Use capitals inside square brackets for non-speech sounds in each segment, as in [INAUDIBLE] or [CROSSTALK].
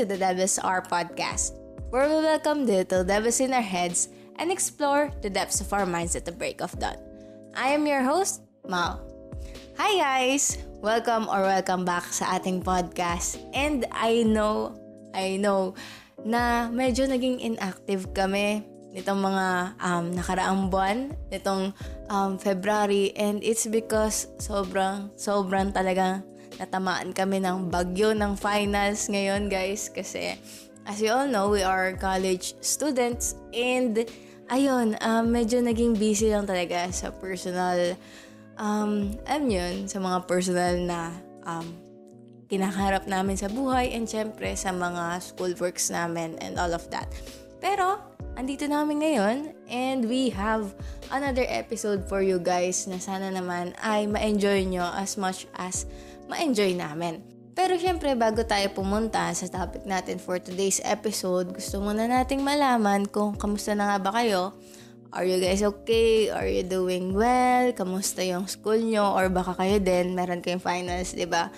to the Devils R podcast, where we welcome the little devils in our heads and explore the depths of our minds at the break of dawn. I am your host, Mal. Hi guys! Welcome or welcome back sa ating podcast. And I know, I know na medyo naging inactive kami nitong mga um, nakaraang buwan, nitong um, February. And it's because sobrang, sobrang talagang natamaan kami ng bagyo ng finals ngayon guys kasi as you all know, we are college students and ayun, um, medyo naging busy lang talaga sa personal um, alam yun, sa mga personal na um, kinakaharap namin sa buhay and syempre sa mga school works namin and all of that. Pero, andito namin ngayon and we have another episode for you guys na sana naman ay ma-enjoy nyo as much as ma-enjoy namin. Pero syempre, bago tayo pumunta sa topic natin for today's episode, gusto muna nating malaman kung kamusta na nga ba kayo. Are you guys okay? Are you doing well? Kamusta yung school nyo? Or baka kayo din, meron kayong finals, di ba?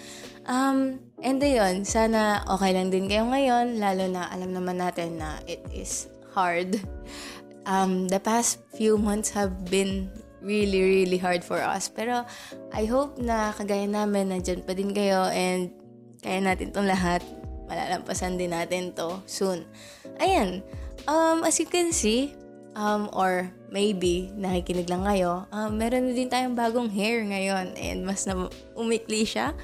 Um, and ayun, sana okay lang din kayo ngayon, lalo na alam naman natin na it is hard. Um, the past few months have been really, really hard for us. Pero I hope na kagaya namin, nandyan pa din kayo and kaya natin tong lahat. Malalampasan din natin to soon. Ayan, um, as you can see, um, or maybe nakikinig lang kayo, um, meron na din tayong bagong hair ngayon and mas na umikli siya.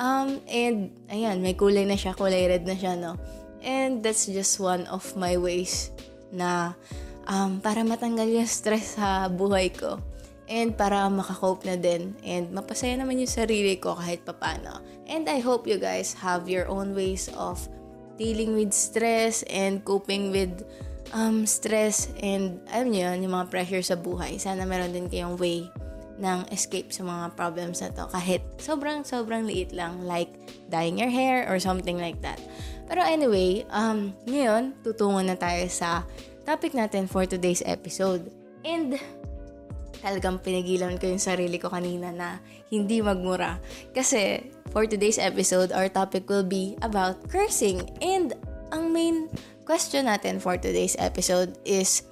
Um, and ayan, may kulay na siya, kulay red na siya, no? And that's just one of my ways na um, para matanggal yung stress sa buhay ko and para makakope na din and mapasaya naman yung sarili ko kahit papano. And I hope you guys have your own ways of dealing with stress and coping with um, stress and alam niyo yun, yung mga pressure sa buhay. Sana meron din kayong way ng escape sa mga problems na to kahit sobrang sobrang liit lang like dyeing your hair or something like that. Pero anyway, um, ngayon, tutungo na tayo sa topic natin for today's episode. And talagang pinigilan ko yung sarili ko kanina na hindi magmura. Kasi for today's episode, our topic will be about cursing. And ang main question natin for today's episode is,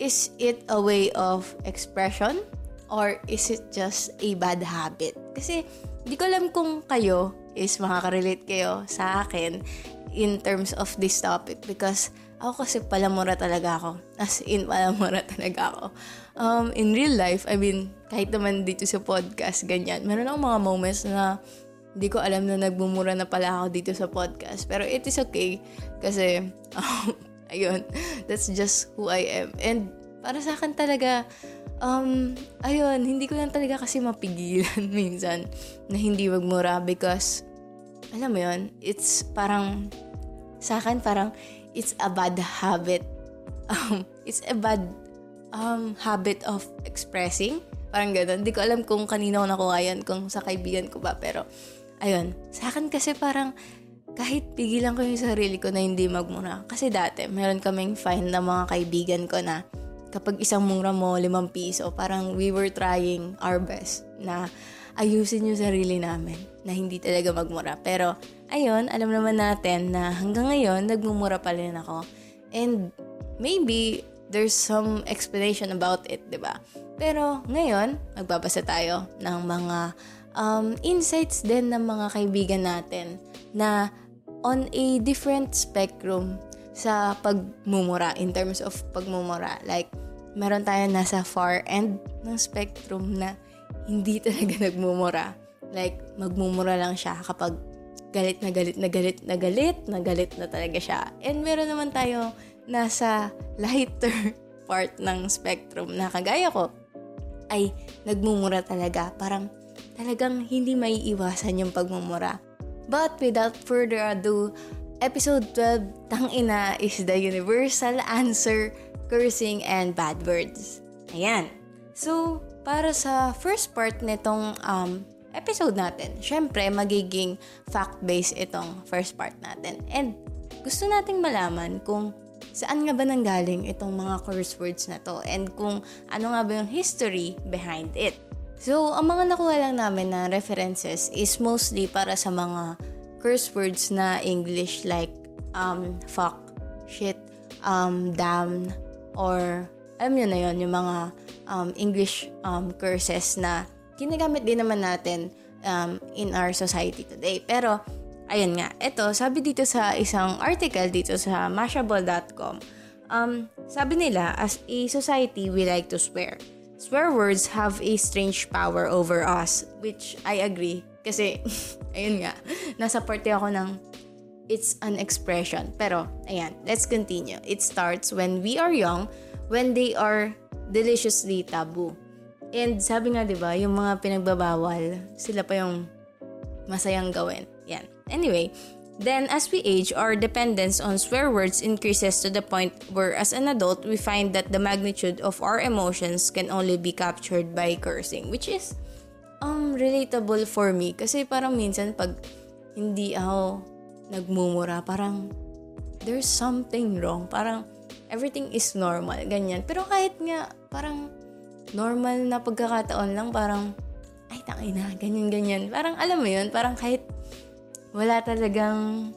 is it a way of expression? Or is it just a bad habit? Kasi di ko alam kung kayo is makaka-relate kayo sa akin in terms of this topic because ako kasi palamura talaga ako. As in, palamura talaga ako. Um, in real life, I mean, kahit naman dito sa podcast, ganyan. Meron akong mga moments na hindi ko alam na nagbumura na pala ako dito sa podcast. Pero it is okay. Kasi, [LAUGHS] um, ayun, that's just who I am. And para sa akin talaga, um, ayun, hindi ko lang talaga kasi mapigilan [LAUGHS] minsan na hindi magmura because, alam mo yun, it's parang, sa akin parang, it's a bad habit. Um, it's a bad um, habit of expressing. Parang gano'n. Hindi ko alam kung kanino ko nakuha yan, kung sa kaibigan ko ba. Pero, ayun. Sa akin kasi parang, kahit pigilan ko yung sarili ko na hindi magmura. Kasi dati, meron kaming fine na mga kaibigan ko na kapag isang mura mo, limang piso, parang we were trying our best na ayusin yung sarili namin na hindi talaga magmura. Pero, ayun, alam naman natin na hanggang ngayon, nagmumura pa rin ako. And maybe there's some explanation about it, ba? Pero ngayon, magbabasa tayo ng mga um, insights din ng mga kaibigan natin na on a different spectrum sa pagmumura in terms of pagmumura. Like, meron tayo nasa far end ng spectrum na hindi talaga [LAUGHS] nagmumura. Like, magmumura lang siya kapag galit na galit na galit na galit na galit na talaga siya. And meron naman tayo nasa lighter [LAUGHS] part ng spectrum na kagaya ko ay nagmumura talaga. Parang talagang hindi may iwasan yung pagmumura. But without further ado, episode 12, Tangina is the universal answer, cursing and bad words. Ayan. So, para sa first part nitong um, episode natin, syempre magiging fact-based itong first part natin. And gusto nating malaman kung saan nga ba nanggaling itong mga curse words na to and kung ano nga ba yung history behind it. So, ang mga nakuha lang namin na references is mostly para sa mga curse words na English like um, fuck, shit, um, damn, or alam nyo na yon yung mga um, English um, curses na ginagamit din naman natin um, in our society today. Pero, ayun nga, ito, sabi dito sa isang article dito sa mashable.com, um, sabi nila, as a society, we like to swear. Swear words have a strange power over us, which I agree. Kasi, [LAUGHS] ayun nga, nasa parte ako ng it's an expression. Pero, ayan, let's continue. It starts when we are young, when they are deliciously taboo. And sabi nga 'di ba, yung mga pinagbabawal, sila pa yung masayang gawin. Yan. Anyway, then as we age, our dependence on swear words increases to the point where as an adult, we find that the magnitude of our emotions can only be captured by cursing, which is um relatable for me kasi parang minsan pag hindi ako nagmumura, parang there's something wrong. Parang everything is normal, ganyan. Pero kahit nga, parang normal na pagkakataon lang, parang, ay, tangay na, ganyan-ganyan. Parang, alam mo yun, parang kahit wala talagang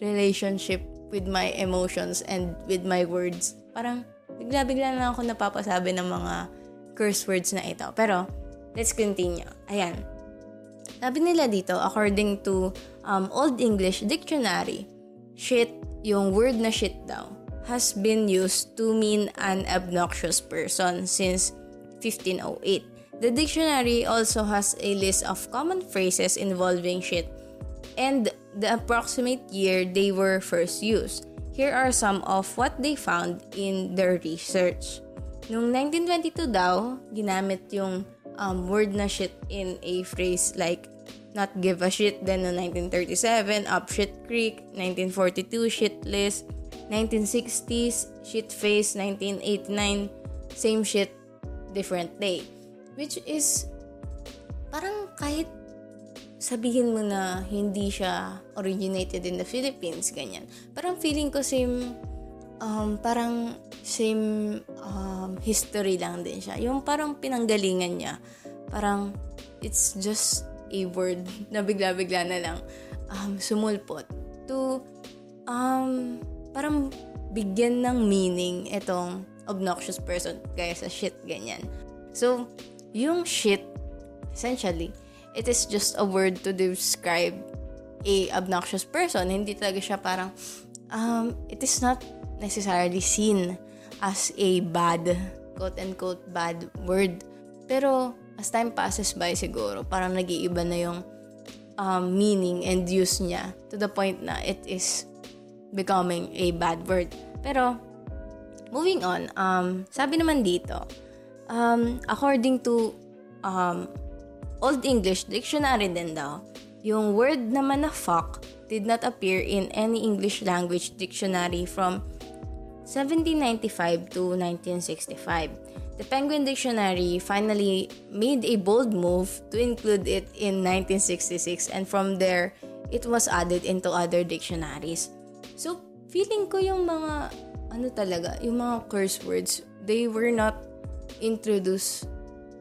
relationship with my emotions and with my words, parang, bigla-bigla na ako napapasabi ng mga curse words na ito. Pero, let's continue. Ayan. Sabi nila dito, according to um, Old English Dictionary, shit, yung word na shit daw, has been used to mean an obnoxious person since 1508. The dictionary also has a list of common phrases involving shit and the approximate year they were first used. Here are some of what they found in their research. Noong 1922 daw, ginamit yung um, word na shit in a phrase like not give a shit. Then no 1937, up shit creek. 1942, shitless. 1960s, shit face, 1989, same shit, different day. Which is, parang kahit sabihin mo na hindi siya originated in the Philippines, ganyan. Parang feeling ko same, um, parang same um, history lang din siya. Yung parang pinanggalingan niya, parang it's just a word [LAUGHS] na bigla-bigla na lang um, sumulpot to um, parang bigyan ng meaning itong obnoxious person kaya sa shit ganyan. So, yung shit, essentially, it is just a word to describe a obnoxious person. Hindi talaga siya parang, um, it is not necessarily seen as a bad, quote-unquote, bad word. Pero, as time passes by siguro, parang nag-iiba na yung um, meaning and use niya to the point na it is becoming a bad word. Pero, moving on, um, sabi naman dito, um, according to um, Old English Dictionary din daw, yung word naman na fuck did not appear in any English language dictionary from 1795 to 1965. The Penguin Dictionary finally made a bold move to include it in 1966 and from there, it was added into other dictionaries. So, feeling ko yung mga, ano talaga, yung mga curse words, they were not introduced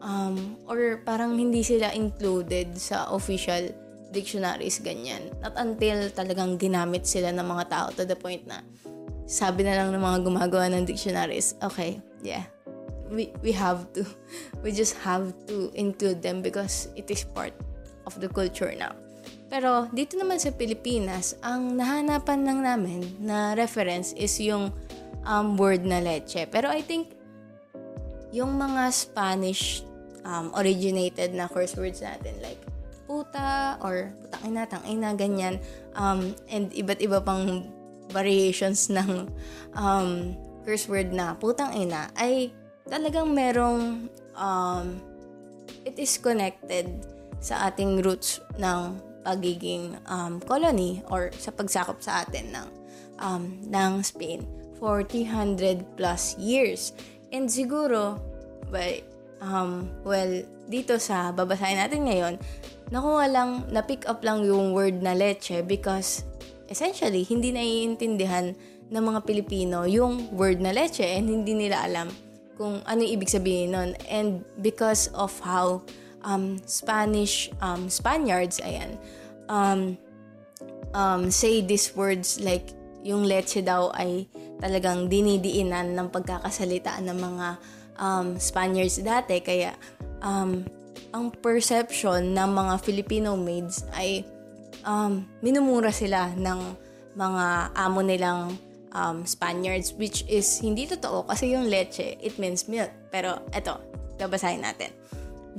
um, or parang hindi sila included sa official dictionaries ganyan. Not until talagang ginamit sila ng mga tao to the point na sabi na lang ng mga gumagawa ng dictionaries, okay, yeah, we, we have to, [LAUGHS] we just have to include them because it is part of the culture now. Pero dito naman sa Pilipinas, ang nahanapan lang namin na reference is yung um, word na leche. Pero I think yung mga Spanish um, originated na curse words natin like puta or putang ina, tang ina, ganyan. Um, and iba't iba pang variations ng um, curse word na putang ina ay talagang merong um, it is connected sa ating roots ng pagiging um, colony or sa pagsakop sa atin ng, um, ng Spain for 300 plus years. And siguro, by, um, well, dito sa babasahin natin ngayon, nakuha lang, na-pick up lang yung word na leche because essentially, hindi naiintindihan ng mga Pilipino yung word na leche and hindi nila alam kung ano yung ibig sabihin nun. And because of how um, Spanish, um, Spaniards, ayan, um, um, say these words like yung leche daw ay talagang dinidiinan ng pagkakasalitaan ng mga um, Spaniards dati. Kaya um, ang perception ng mga Filipino maids ay um, minumura sila ng mga amo nilang um, Spaniards which is hindi totoo kasi yung leche, it means milk. Pero eto, babasahin natin.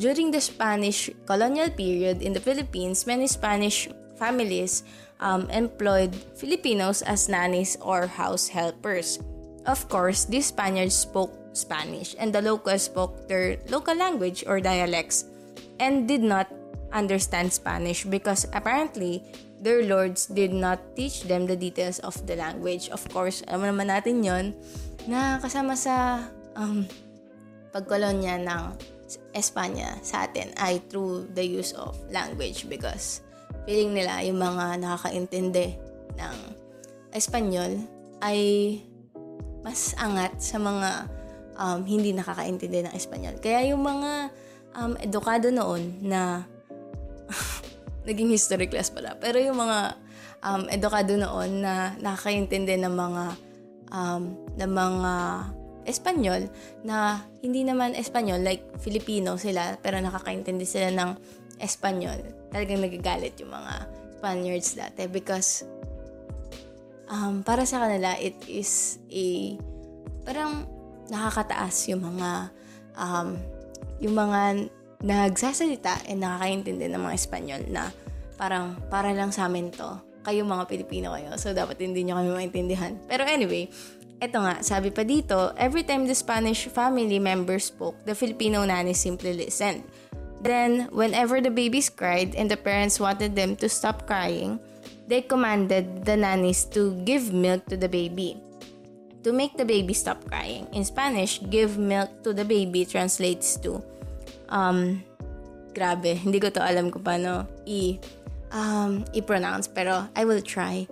During the Spanish colonial period in the Philippines, many Spanish families um, employed Filipinos as nannies or house helpers. Of course, these Spaniards spoke Spanish and the locals spoke their local language or dialects and did not understand Spanish because apparently their lords did not teach them the details of the language. Of course, alam naman natin yon na kasama sa um, pagkolonya ng Espanya sa atin ay through the use of language because feeling nila yung mga nakakaintindi ng Espanyol ay mas angat sa mga um, hindi nakakaintindi ng Espanyol. Kaya yung mga um, edukado noon na [LAUGHS] naging history class pala. Pero yung mga um, edukado noon na nakakaintindi ng mga um, ng mga Espanyol na hindi naman Espanyol like Filipino sila pero nakakaintindi sila ng Espanyol. Talagang nagagalit yung mga Spaniards dati because um, para sa kanila it is a parang nakakataas yung mga um, yung mga nagsasalita and nakakaintindi ng mga Espanyol na parang para lang sa amin to. Kayo mga Pilipino kayo. So, dapat hindi nyo kami maintindihan. Pero anyway, eto nga, sabi pa dito, every time the Spanish family members spoke, the Filipino nanny simply listened. Then, whenever the babies cried and the parents wanted them to stop crying, they commanded the nannies to give milk to the baby. To make the baby stop crying. In Spanish, give milk to the baby translates to um, grabe, hindi ko to alam kung paano i, um, i-pronounce, pero I will try.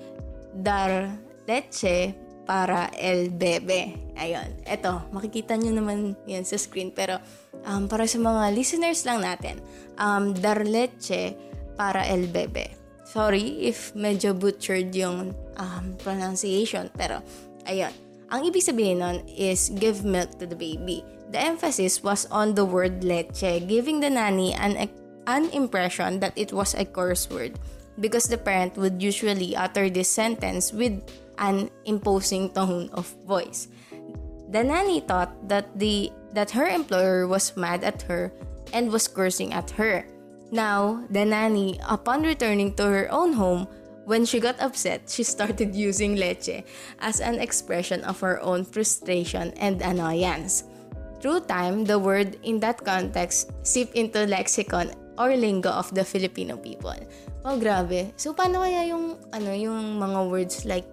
Dar leche para el bebe. Ayun. Eto, makikita nyo naman yan sa screen. Pero um, para sa mga listeners lang natin, um, dar leche para el bebe. Sorry if medyo butchered yung um, pronunciation. Pero, ayun. Ang ibig sabihin nun is give milk to the baby. The emphasis was on the word leche, giving the nanny an, an impression that it was a curse word because the parent would usually utter this sentence with an imposing tone of voice. The nanny thought that the that her employer was mad at her and was cursing at her. Now, the nanny, upon returning to her own home, when she got upset, she started [LAUGHS] using leche as an expression of her own frustration and annoyance. Through time, the word in that context seeped into lexicon or lingo of the Filipino people. Oh, grabe. So, paano kaya yung, ano, yung mga words like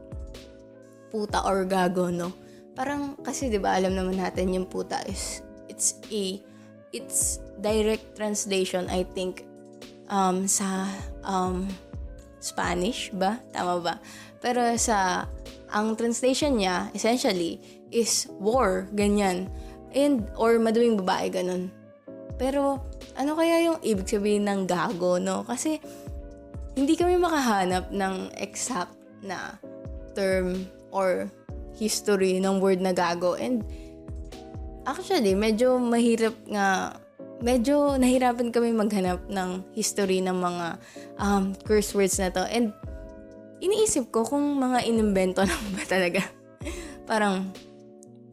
puta or gago, no? Parang, kasi, di ba, alam naman natin yung puta is, it's a, it's direct translation, I think, um, sa, um, Spanish ba? Tama ba? Pero sa, ang translation niya, essentially, is war, ganyan. And, or maduming babae, ganun. Pero, ano kaya yung ibig sabihin ng gago, no? Kasi, hindi kami makahanap ng exact na term or history ng word na gago. And, actually, medyo mahirap nga, medyo nahirapan kami maghanap ng history ng mga um, curse words na to. And, iniisip ko kung mga inimbento lang ba talaga. [LAUGHS] Parang,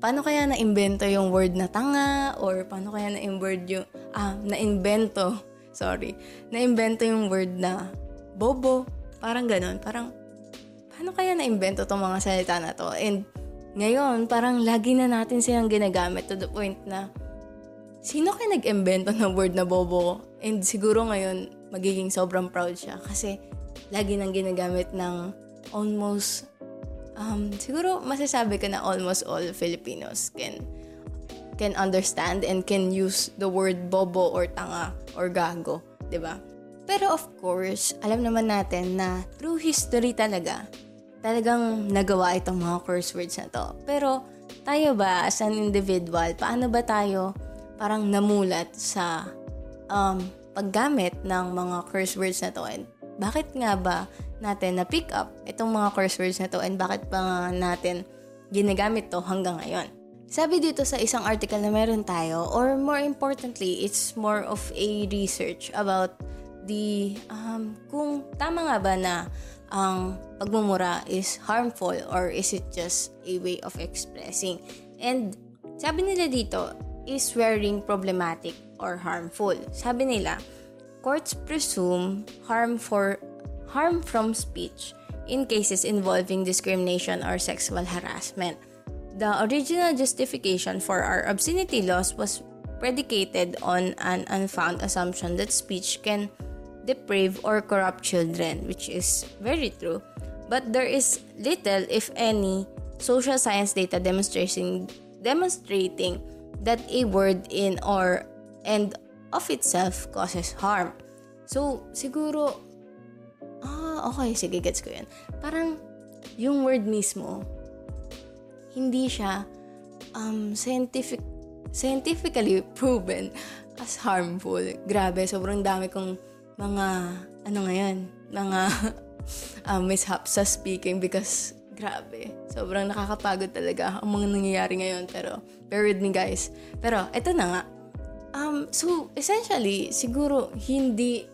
paano kaya na-invento yung word na tanga or paano kaya na-word yung ah, na-invento [LAUGHS] sorry na-invento yung word na bobo parang ganon parang paano kaya na-invento tong mga salita na to and ngayon parang lagi na natin silang ginagamit to the point na sino kaya nag-invento ng word na bobo and siguro ngayon magiging sobrang proud siya kasi lagi nang ginagamit ng almost um, siguro masasabi ko na almost all Filipinos can can understand and can use the word bobo or tanga or gago, 'di ba? Pero of course, alam naman natin na through history talaga, talagang nagawa itong mga curse words na to. Pero tayo ba as an individual, paano ba tayo parang namulat sa um, paggamit ng mga curse words na to? And bakit nga ba natin na pick up itong mga curse words na to and bakit pa natin ginagamit to hanggang ngayon. Sabi dito sa isang article na meron tayo, or more importantly, it's more of a research about the, um, kung tama nga ba na ang pagmumura is harmful or is it just a way of expressing. And sabi nila dito, is swearing problematic or harmful? Sabi nila, courts presume harm for harm from speech in cases involving discrimination or sexual harassment. The original justification for our obscenity laws was predicated on an unfound assumption that speech can deprave or corrupt children, which is very true. But there is little, if any, social science data demonstrating demonstrating that a word in or and of itself causes harm. So, siguro Ah, okay. Sige, gets ko yan. Parang, yung word mismo, hindi siya um, scientific scientifically proven as harmful. Grabe, sobrang dami kong mga, ano ngayon, mga [LAUGHS] um, mishaps sa speaking because grabe, sobrang nakakapagod talaga ang mga nangyayari ngayon. Pero, bear with me guys. Pero, eto na nga. Um, so, essentially, siguro hindi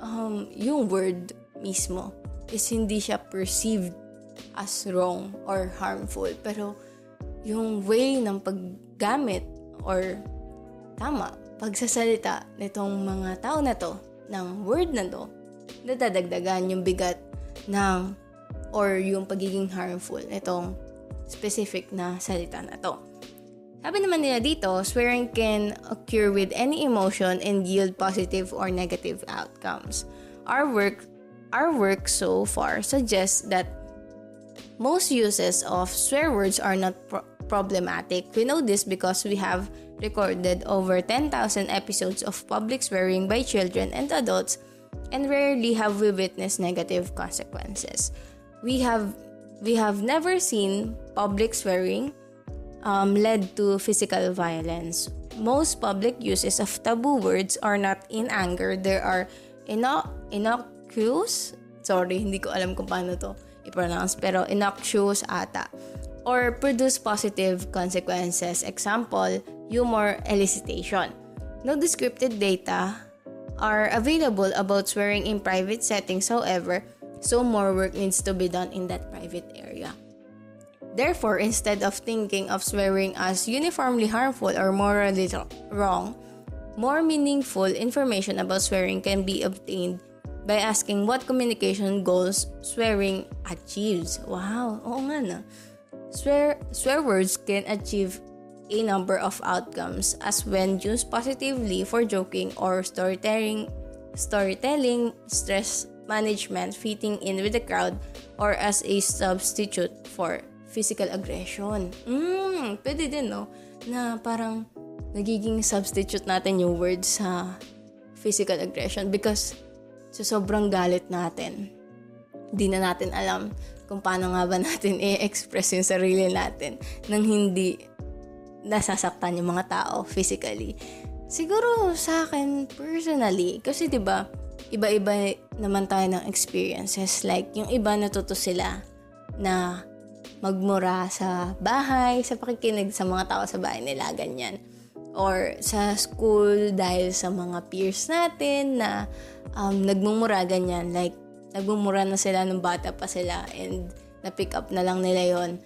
um, yung word mismo is hindi siya perceived as wrong or harmful. Pero yung way ng paggamit or tama, pagsasalita nitong mga tao na to, ng word na to, nadadagdagan yung bigat ng or yung pagiging harmful nitong specific na salita na to. Sabi naman nila dito, swearing can occur with any emotion and yield positive or negative outcomes. Our work our work so far suggests that most uses of swear words are not pro- problematic. We know this because we have recorded over 10,000 episodes of public swearing by children and adults and rarely have we witnessed negative consequences. We have we have never seen public swearing um, led to physical violence. Most public uses of taboo words are not in anger. There are ino- innocuous, sorry, hindi ko alam kung paano to i-pronounce, pero innocuous ata, or produce positive consequences. Example, humor elicitation. No descriptive data are available about swearing in private settings, however, so more work needs to be done in that private area. Therefore, instead of thinking of swearing as uniformly harmful or morally wrong, more meaningful information about swearing can be obtained by asking what communication goals swearing achieves. Wow, oo nga na. Swear, swear words can achieve a number of outcomes as when used positively for joking or storytelling, storytelling, stress management, fitting in with the crowd, or as a substitute for physical aggression. Mm, pwede din, no? Na parang nagiging substitute natin yung words sa physical aggression because So, sobrang galit natin. Hindi na natin alam kung paano nga ba natin [LAUGHS] i-express yung sarili natin nang hindi nasasaktan yung mga tao physically. Siguro sa akin personally, kasi 'di ba, iba-iba naman tayo ng experiences. Like yung iba natuto sila na magmura sa bahay, sa pakikinig sa mga tao sa bahay nila, ganyan. Or sa school dahil sa mga peers natin na um, nagmumura ganyan. Like, nagmumura na sila nung bata pa sila and na-pick up na lang nila yon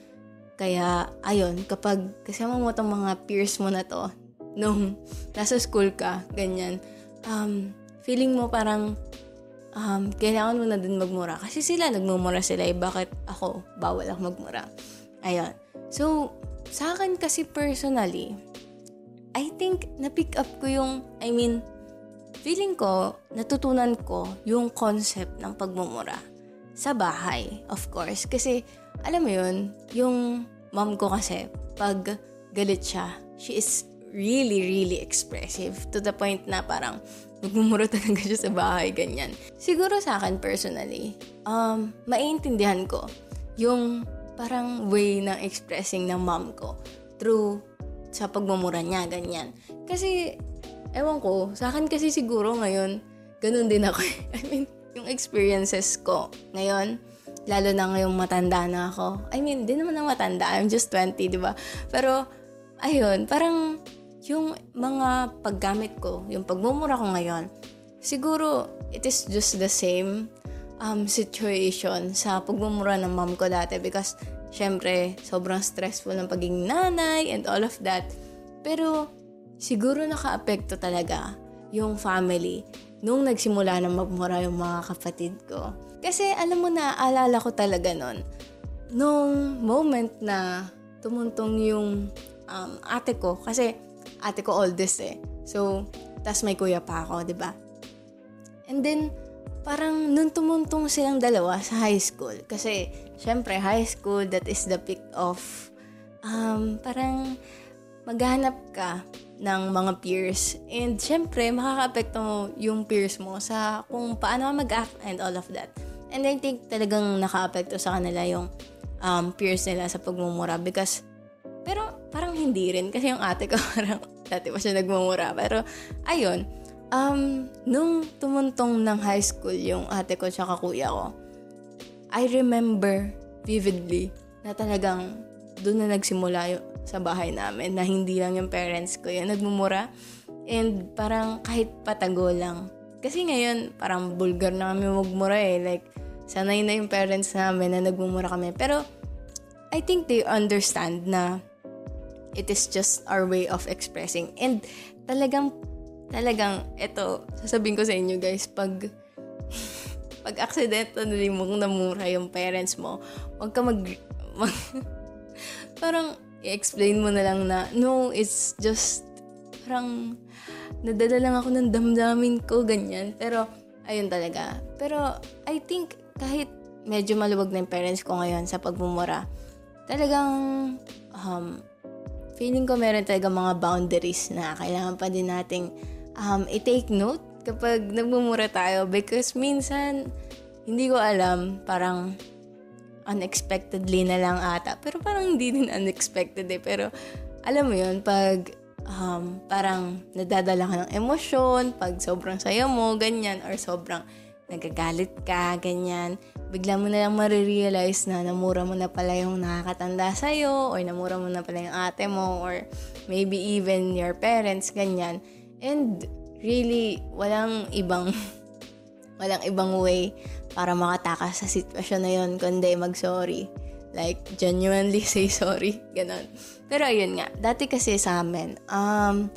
Kaya, ayun, kapag kasama mo itong mga peers mo na to, nung nasa school ka, ganyan, um, feeling mo parang um, kailangan mo na din magmura. Kasi sila, nagmumura sila eh, bakit ako, bawal ako magmura. Ayun. So, sa akin kasi personally, I think na-pick up ko yung, I mean, feeling ko, natutunan ko yung concept ng pagmumura sa bahay, of course. Kasi, alam mo yun, yung mom ko kasi, pag galit siya, she is really, really expressive to the point na parang magmumura talaga siya sa bahay, ganyan. Siguro sa akin personally, um, maiintindihan ko yung parang way ng expressing ng mom ko through sa pagmumura niya, ganyan. Kasi ewan ko, sa akin kasi siguro ngayon, ganun din ako. [LAUGHS] I mean, yung experiences ko ngayon, lalo na ngayong matanda na ako. I mean, di naman na matanda. I'm just 20, di ba? Pero, ayun, parang yung mga paggamit ko, yung pagmumura ko ngayon, siguro it is just the same um, situation sa pagmumura ng mom ko dati because syempre sobrang stressful ng pagiging nanay and all of that. Pero siguro naka-apekto talaga yung family nung nagsimula na magmura yung mga kapatid ko. Kasi alam mo na, alala ko talaga nun, nung moment na tumuntong yung um, ate ko, kasi ate ko oldest eh. So, tas may kuya pa ako, di ba? And then, parang nung tumuntong silang dalawa sa high school, kasi, syempre, high school, that is the peak of, um, parang, maghanap ka ng mga peers. And, syempre, makaka-apekto mo yung peers mo sa kung paano mag-act and all of that. And I think talagang naka-apekto sa kanila yung um, peers nila sa pagmumura because pero parang hindi rin kasi yung ate ko [LAUGHS] parang dati pa siya nagmumura. Pero ayun, um, nung tumuntong ng high school yung ate ko tsaka kuya ko, I remember vividly na talagang doon na nagsimula yung, sa bahay namin na hindi lang yung parents ko yung nagmumura. And parang kahit patago lang. Kasi ngayon, parang bulgar na kami magmura eh. Like, sanay na yung parents namin na nagmumura kami. Pero, I think they understand na It is just our way of expressing. And talagang, talagang, ito, sasabihin ko sa inyo guys, pag, [LAUGHS] pag accidentally mong namura yung parents mo, wag ka mag, mag [LAUGHS] parang, i-explain mo na lang na, no, it's just, parang, nadala lang ako ng damdamin ko, ganyan. Pero, ayun talaga. Pero, I think, kahit medyo maluwag na yung parents ko ngayon sa pagmumura, talagang, um, feeling ko meron talaga mga boundaries na kailangan pa din nating um, i-take note kapag nagmumura tayo because minsan hindi ko alam parang unexpectedly na lang ata pero parang hindi din unexpected eh pero alam mo yun pag um, parang nadadala ka ng emosyon pag sobrang saya mo ganyan or sobrang nagagalit ka, ganyan, bigla mo na lang marirealize na namura mo na pala yung nakakatanda sa'yo, or namura mo na pala yung ate mo, or maybe even your parents, ganyan. And really, walang ibang, [LAUGHS] walang ibang way para makatakas sa sitwasyon na yun, kundi mag-sorry. Like, genuinely [LAUGHS] say sorry. Ganon. Pero ayun nga, dati kasi sa amin, um,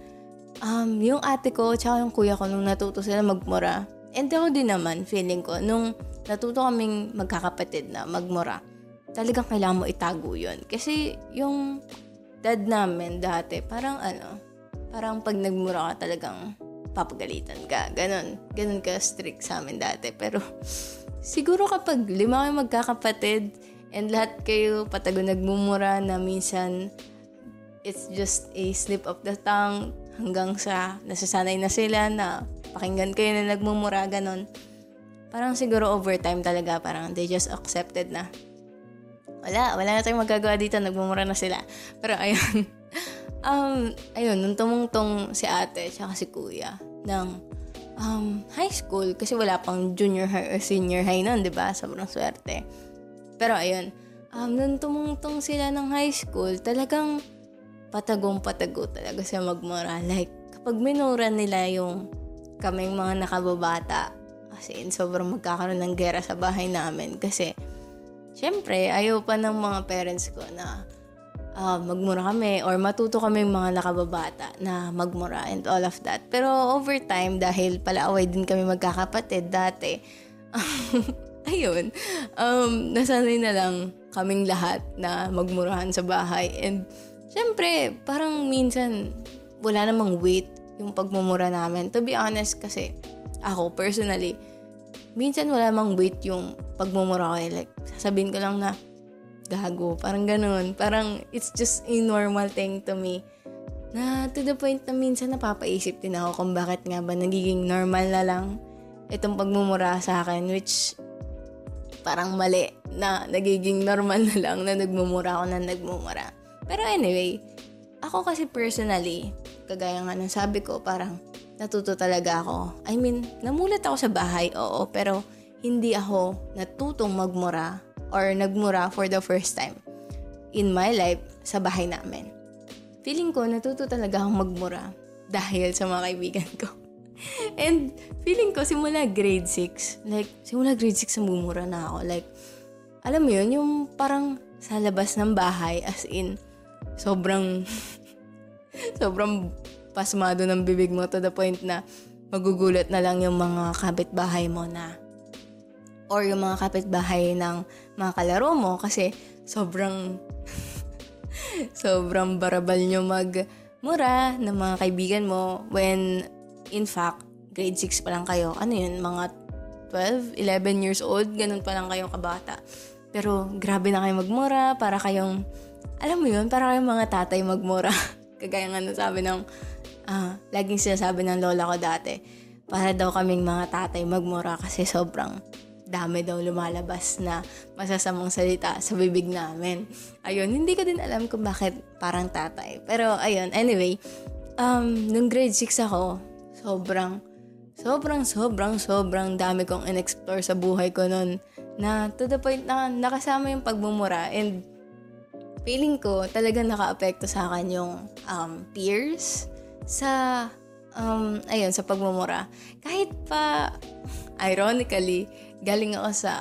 um, yung ate ko, tsaka yung kuya ko, nung natuto sila magmura, And ako din naman, feeling ko, nung natuto kaming magkakapatid na magmura, talagang kailangan mo itago yun. Kasi yung dad namin dati, parang ano, parang pag nagmura ka talagang papagalitan ka. Ganon. Ganon ka strict sa amin dati. Pero siguro kapag lima kayo magkakapatid and lahat kayo patago nagmumura na minsan it's just a slip of the tongue hanggang sa nasasanay na sila na pakinggan kayo na nagmumura, ganon. Parang siguro overtime talaga, parang they just accepted na. Wala, wala na tayong magagawa dito, nagmumura na sila. Pero ayun, [LAUGHS] um, ayun, nung tumungtong si ate, tsaka si kuya, ng um, high school, kasi wala pang junior high or senior high nun, di ba? Sobrang swerte. Pero ayun, um, nung tumungtong sila ng high school, talagang patagong patago talaga siya magmura. Like, kapag minura nila yung kaming mga nakababata. Kasi in, sobrang magkakaroon ng gera sa bahay namin. Kasi, syempre, ayaw pa ng mga parents ko na uh, magmura kami or matuto kami mga nakababata na magmura and all of that. Pero over time, dahil palaaway din kami magkakapatid dati, [LAUGHS] ayun, um, nasanay na lang kaming lahat na magmurahan sa bahay. And, syempre, parang minsan, wala namang weight yung pagmumura namin. To be honest kasi, ako personally, minsan wala mang weight yung pagmumura ko. Eh. Like, sasabihin ko lang na, gago, parang ganun. Parang, it's just a normal thing to me. Na to the point na minsan napapaisip din ako kung bakit nga ba nagiging normal na lang itong pagmumura sa akin, which parang mali na nagiging normal na lang na nagmumura ako na nagmumura. Pero anyway, ako kasi personally, kagaya nga ng sabi ko, parang natuto talaga ako. I mean, namulat ako sa bahay, oo, pero hindi ako natutong magmura or nagmura for the first time in my life sa bahay namin. Feeling ko natuto talaga akong magmura dahil sa mga kaibigan ko. [LAUGHS] And feeling ko simula grade 6, like simula grade 6 mumura na ako. Like, alam mo yun, yung parang sa labas ng bahay as in sobrang [LAUGHS] sobrang pasmado ng bibig mo to the point na magugulat na lang yung mga kapitbahay mo na or yung mga kapitbahay ng mga kalaro mo kasi sobrang [LAUGHS] sobrang barabal nyo magmura ng mga kaibigan mo when in fact grade 6 pa lang kayo. Ano yun? Mga 12, 11 years old, ganun pa lang kayo kabata. Pero grabe na kayo magmura para kayong, alam mo yun, para kayong mga tatay magmura. [LAUGHS] Kagaya nga sabi ng uh, laging sinasabi ng lola ko dati, para daw kaming mga tatay magmura kasi sobrang dami daw lumalabas na masasamang salita sa bibig namin. Ayun, hindi ko din alam kung bakit parang tatay. Pero ayun, anyway, um, nung grade 6 ako, sobrang, sobrang, sobrang, sobrang dami kong in-explore sa buhay ko noon na to the point na nakasama yung pagmumura and feeling ko talagang naka-apekto sa akin yung um, peers, sa um, ayun, sa pagmumura. Kahit pa, ironically, galing ako sa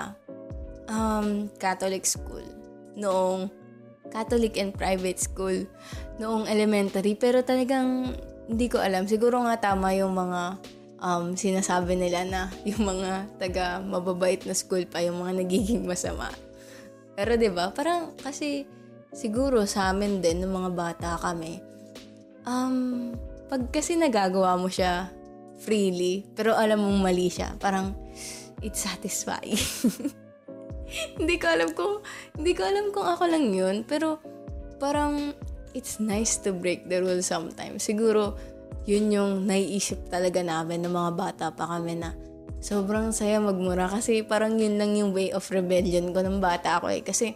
um, Catholic school noong Catholic and private school noong elementary. Pero talagang hindi ko alam. Siguro nga tama yung mga um, sinasabi nila na [LAUGHS] yung mga taga mababait na school pa yung mga nagiging masama. Pero 'di ba Parang kasi siguro sa amin din ng mga bata kami um pag kasi nagagawa mo siya freely, pero alam mong mali siya, parang it's satisfying. [LAUGHS] hindi ko alam kung, hindi ko alam kung ako lang yun, pero parang it's nice to break the rules sometimes. Siguro, yun yung naiisip talaga namin ng mga bata pa kami na sobrang saya magmura kasi parang yun lang yung way of rebellion ko ng bata ako eh. Kasi,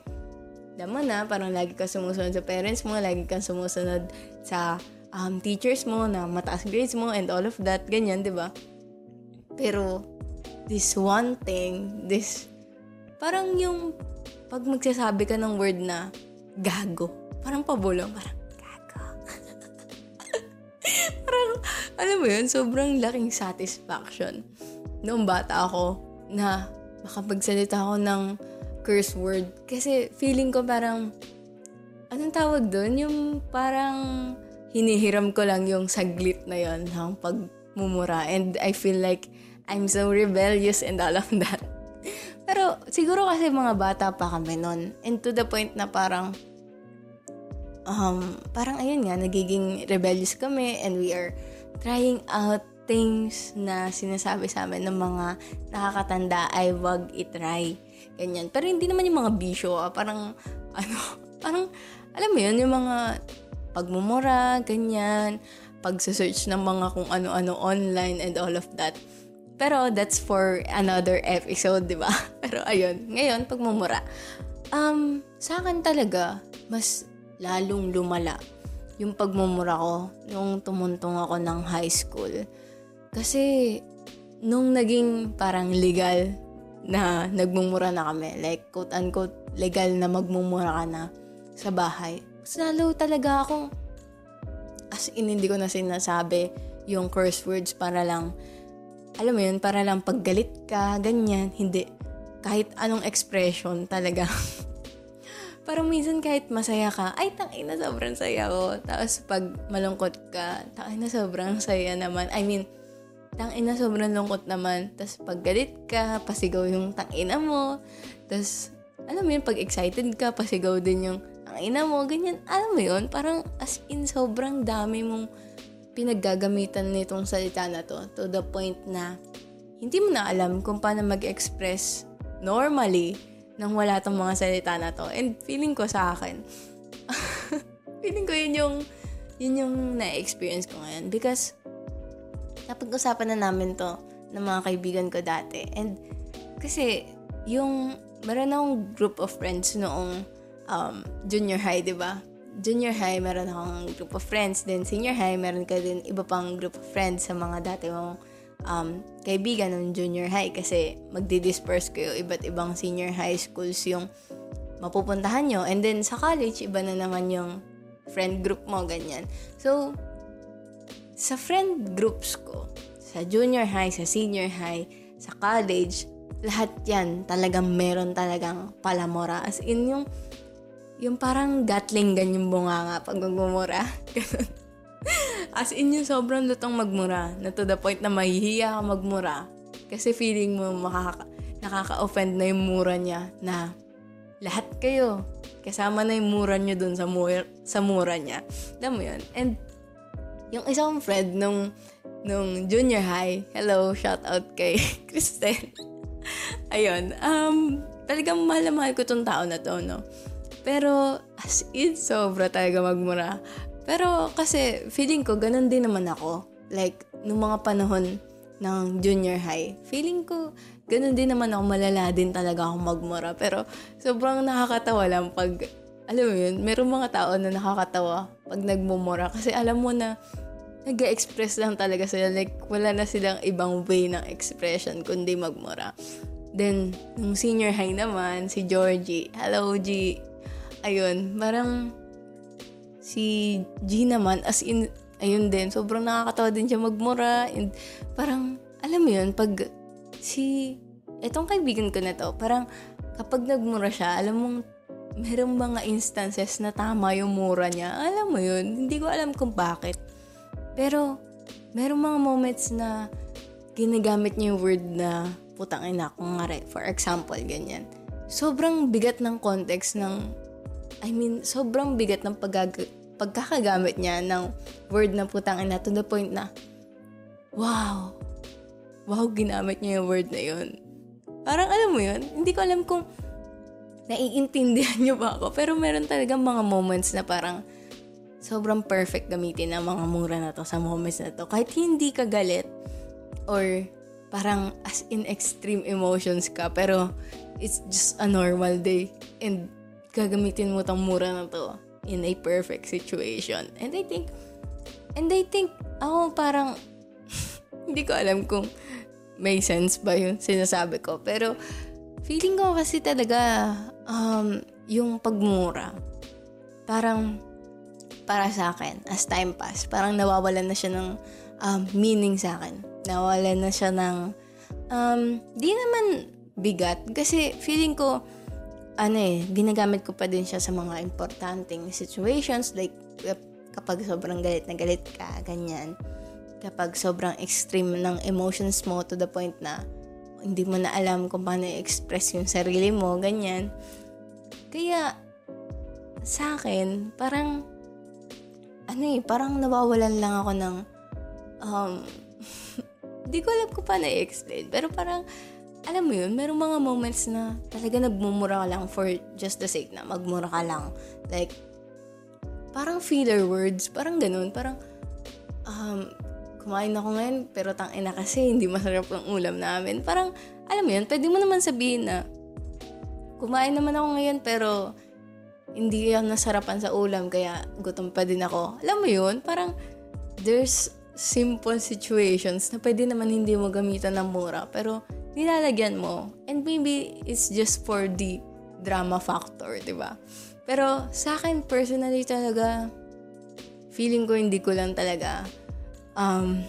mo na, parang lagi ka sumusunod sa parents mo, lagi kang sumusunod sa um, teachers mo na mataas grades mo and all of that, ganyan, di ba? Pero, this one thing, this, parang yung, pag magsasabi ka ng word na, gago, parang pabulong, parang, gago. [LAUGHS] parang, alam mo yun, sobrang laking satisfaction. Noong bata ako, na makapagsalita ako ng curse word. Kasi feeling ko parang, anong tawag doon? Yung parang hinihiram ko lang yung saglit na yon ng pagmumura. And I feel like I'm so rebellious and all of that. Pero siguro kasi mga bata pa kami noon. And to the point na parang, um, parang ayun nga, nagiging rebellious kami and we are trying out things na sinasabi sa amin ng mga nakakatanda ay wag itry. Ganyan. Pero hindi naman yung mga bisyo, ah. parang, [LAUGHS] ano, parang, alam mo yun, yung mga pagmumura, ganyan, pagsa-search ng mga kung ano-ano online and all of that. Pero that's for another episode, di ba? [LAUGHS] Pero ayun, ngayon, pagmumura. Um, sa akin talaga, mas lalong lumala yung pagmumura ko nung tumuntong ako ng high school. Kasi, nung naging parang legal na nagmumura na kami, like quote-unquote legal na magmumura ka na sa bahay, mas lalo talaga akong, as in, hindi ko na sinasabi yung curse words para lang, alam mo yun, para lang paggalit ka, ganyan, hindi. Kahit anong expression talaga. [LAUGHS] Parang minsan kahit masaya ka, ay tangay na sobrang saya ko. Tapos pag malungkot ka, tangay na sobrang saya naman. I mean, tangay na sobrang lungkot naman. Tapos pag galit ka, pasigaw yung tangina mo. Tapos, alam mo yun, pag excited ka, pasigaw din yung ang ina mo, ganyan. Alam mo yun, parang as in sobrang dami mong pinaggagamitan nitong salita na to to the point na hindi mo na alam kung paano mag-express normally nang wala tong mga salita na to. And feeling ko sa akin, [LAUGHS] feeling ko yun yung, yun yung na-experience ko ngayon. Because, napag-usapan na namin to ng mga kaibigan ko dati. And, kasi, yung, meron akong group of friends noong um, junior high, di ba? Junior high, meron akong group of friends. Then senior high, meron ka din iba pang group of friends sa mga dati mong um, kaibigan ng junior high kasi magdi-disperse kayo iba't ibang senior high schools yung mapupuntahan nyo. And then sa college, iba na naman yung friend group mo, ganyan. So, sa friend groups ko, sa junior high, sa senior high, sa college, lahat yan talagang meron talagang palamora. As in yung, yung parang gatling ganyan bunga nga pag magmumura. [LAUGHS] As in yung sobrang lutong magmura na to the point na mahihiya ka magmura kasi feeling mo makaka, nakaka-offend na yung mura niya na lahat kayo kasama na yung mura niyo dun sa mura, sa mura niya. Alam mo yun? And yung isang friend nung nung junior high, hello, shout out kay [LAUGHS] Kristen. Ayun, um, talagang mahal na mahal ko tong tao na to, no? Pero, as in, sobra talaga magmura. Pero, kasi, feeling ko, ganun din naman ako. Like, nung mga panahon ng junior high, feeling ko, ganun din naman ako, malala din talaga ako magmura. Pero, sobrang nakakatawa lang pag, alam mo yun, meron mga tao na nakakatawa pag nagmumura. Kasi alam mo na, nag express lang talaga sila. Like, wala na silang ibang way ng expression kundi magmura. Then, nung senior high naman, si Georgie. Hello, G. Ayun, parang si G naman, as in, ayun din, sobrang nakakatawa din siya magmura. And parang, alam mo yun, pag si, etong kaibigan ko na to, parang kapag nagmura siya, alam mong merong mga instances na tama yung mura niya. Alam mo yun, hindi ko alam kung bakit. Pero, merong mga moments na ginagamit niya yung word na putang ina, kung nga for example, ganyan. Sobrang bigat ng context ng, I mean, sobrang bigat ng pagag- pagkakagamit niya ng word na putang ina to the point na, wow, wow, ginamit niya yung word na yun. Parang alam mo yun, hindi ko alam kung naiintindihan niyo ba ako, pero meron talagang mga moments na parang, sobrang perfect gamitin ang mga mura na to sa moments na to. Kahit hindi ka galit or parang as in extreme emotions ka pero it's just a normal day and gagamitin mo tong mura na to in a perfect situation. And I think and I think ako parang [LAUGHS] hindi ko alam kung may sense ba yung sinasabi ko pero feeling ko kasi talaga um, yung pagmura parang para sa akin as time pass. Parang nawawalan na siya ng um, meaning sa akin. Nawawalan na siya ng um, di naman bigat kasi feeling ko ano eh, ginagamit ko pa din siya sa mga importanteng situations like kapag sobrang galit na galit ka, ganyan. Kapag sobrang extreme ng emotions mo to the point na hindi mo na alam kung paano i-express yung sarili mo, ganyan. Kaya, sa akin, parang ano eh, parang nawawalan lang ako ng, um, [LAUGHS] di ko alam kung paano i-explain. Pero parang, alam mo yun, merong mga moments na talaga nagmumura ka lang for just the sake na magmura ka lang. Like, parang filler words, parang ganun, parang, um, kumain ako ngayon, pero tang ina kasi hindi masarap ang ulam namin. Parang, alam mo yun, pwede mo naman sabihin na, kumain naman ako ngayon, pero hindi ako nasarapan sa ulam kaya gutom pa din ako. Alam mo yun? Parang there's simple situations na pwede naman hindi mo gamitan ng mura pero nilalagyan mo. And maybe it's just for the drama factor, di ba? Pero sa akin personally talaga feeling ko hindi ko lang talaga um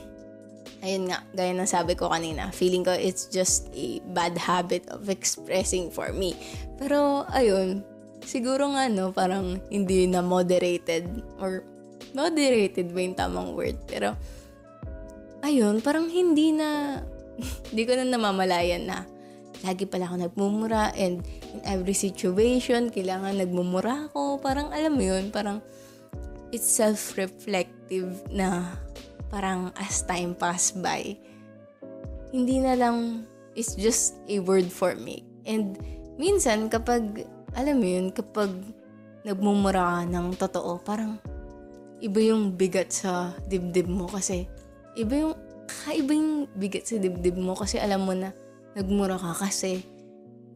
ayun nga, gaya ng sabi ko kanina, feeling ko it's just a bad habit of expressing for me. Pero, ayun, siguro nga, no, parang hindi na moderated or moderated ba yung tamang word. Pero, ayun, parang hindi na, [LAUGHS] hindi ko na namamalayan na lagi pala ako nagmumura and in every situation, kailangan nagmumura ako. Parang, alam mo yun, parang it's self-reflective na parang as time pass by, hindi na lang, it's just a word for me. And minsan, kapag alam mo yun, kapag nagmumura ka ng totoo, parang iba yung bigat sa dibdib mo kasi iba yung kakaiba yung bigat sa dibdib mo kasi alam mo na nagmura ka kasi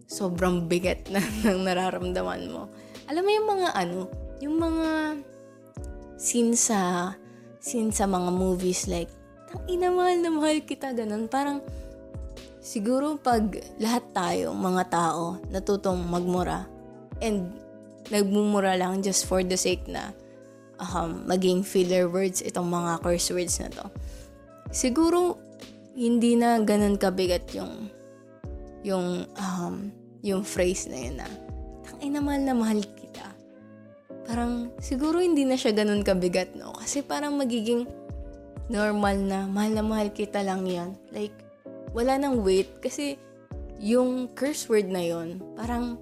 sobrang bigat [LAUGHS] na ng nararamdaman mo. Alam mo yung mga ano, yung mga scene sa scene sa mga movies like tang ina mahal na mahal kita, ganun. Parang, siguro pag lahat tayo, mga tao, natutong magmura, and nagmumura lang just for the sake na um, maging filler words itong mga curse words na to. Siguro, hindi na ganun kabigat yung yung um, yung phrase na yun na tangay na mahal na mahal kita. Parang siguro hindi na siya ganun kabigat, no? Kasi parang magiging normal na mahal na mahal kita lang yan. Like, wala nang weight kasi yung curse word na yon parang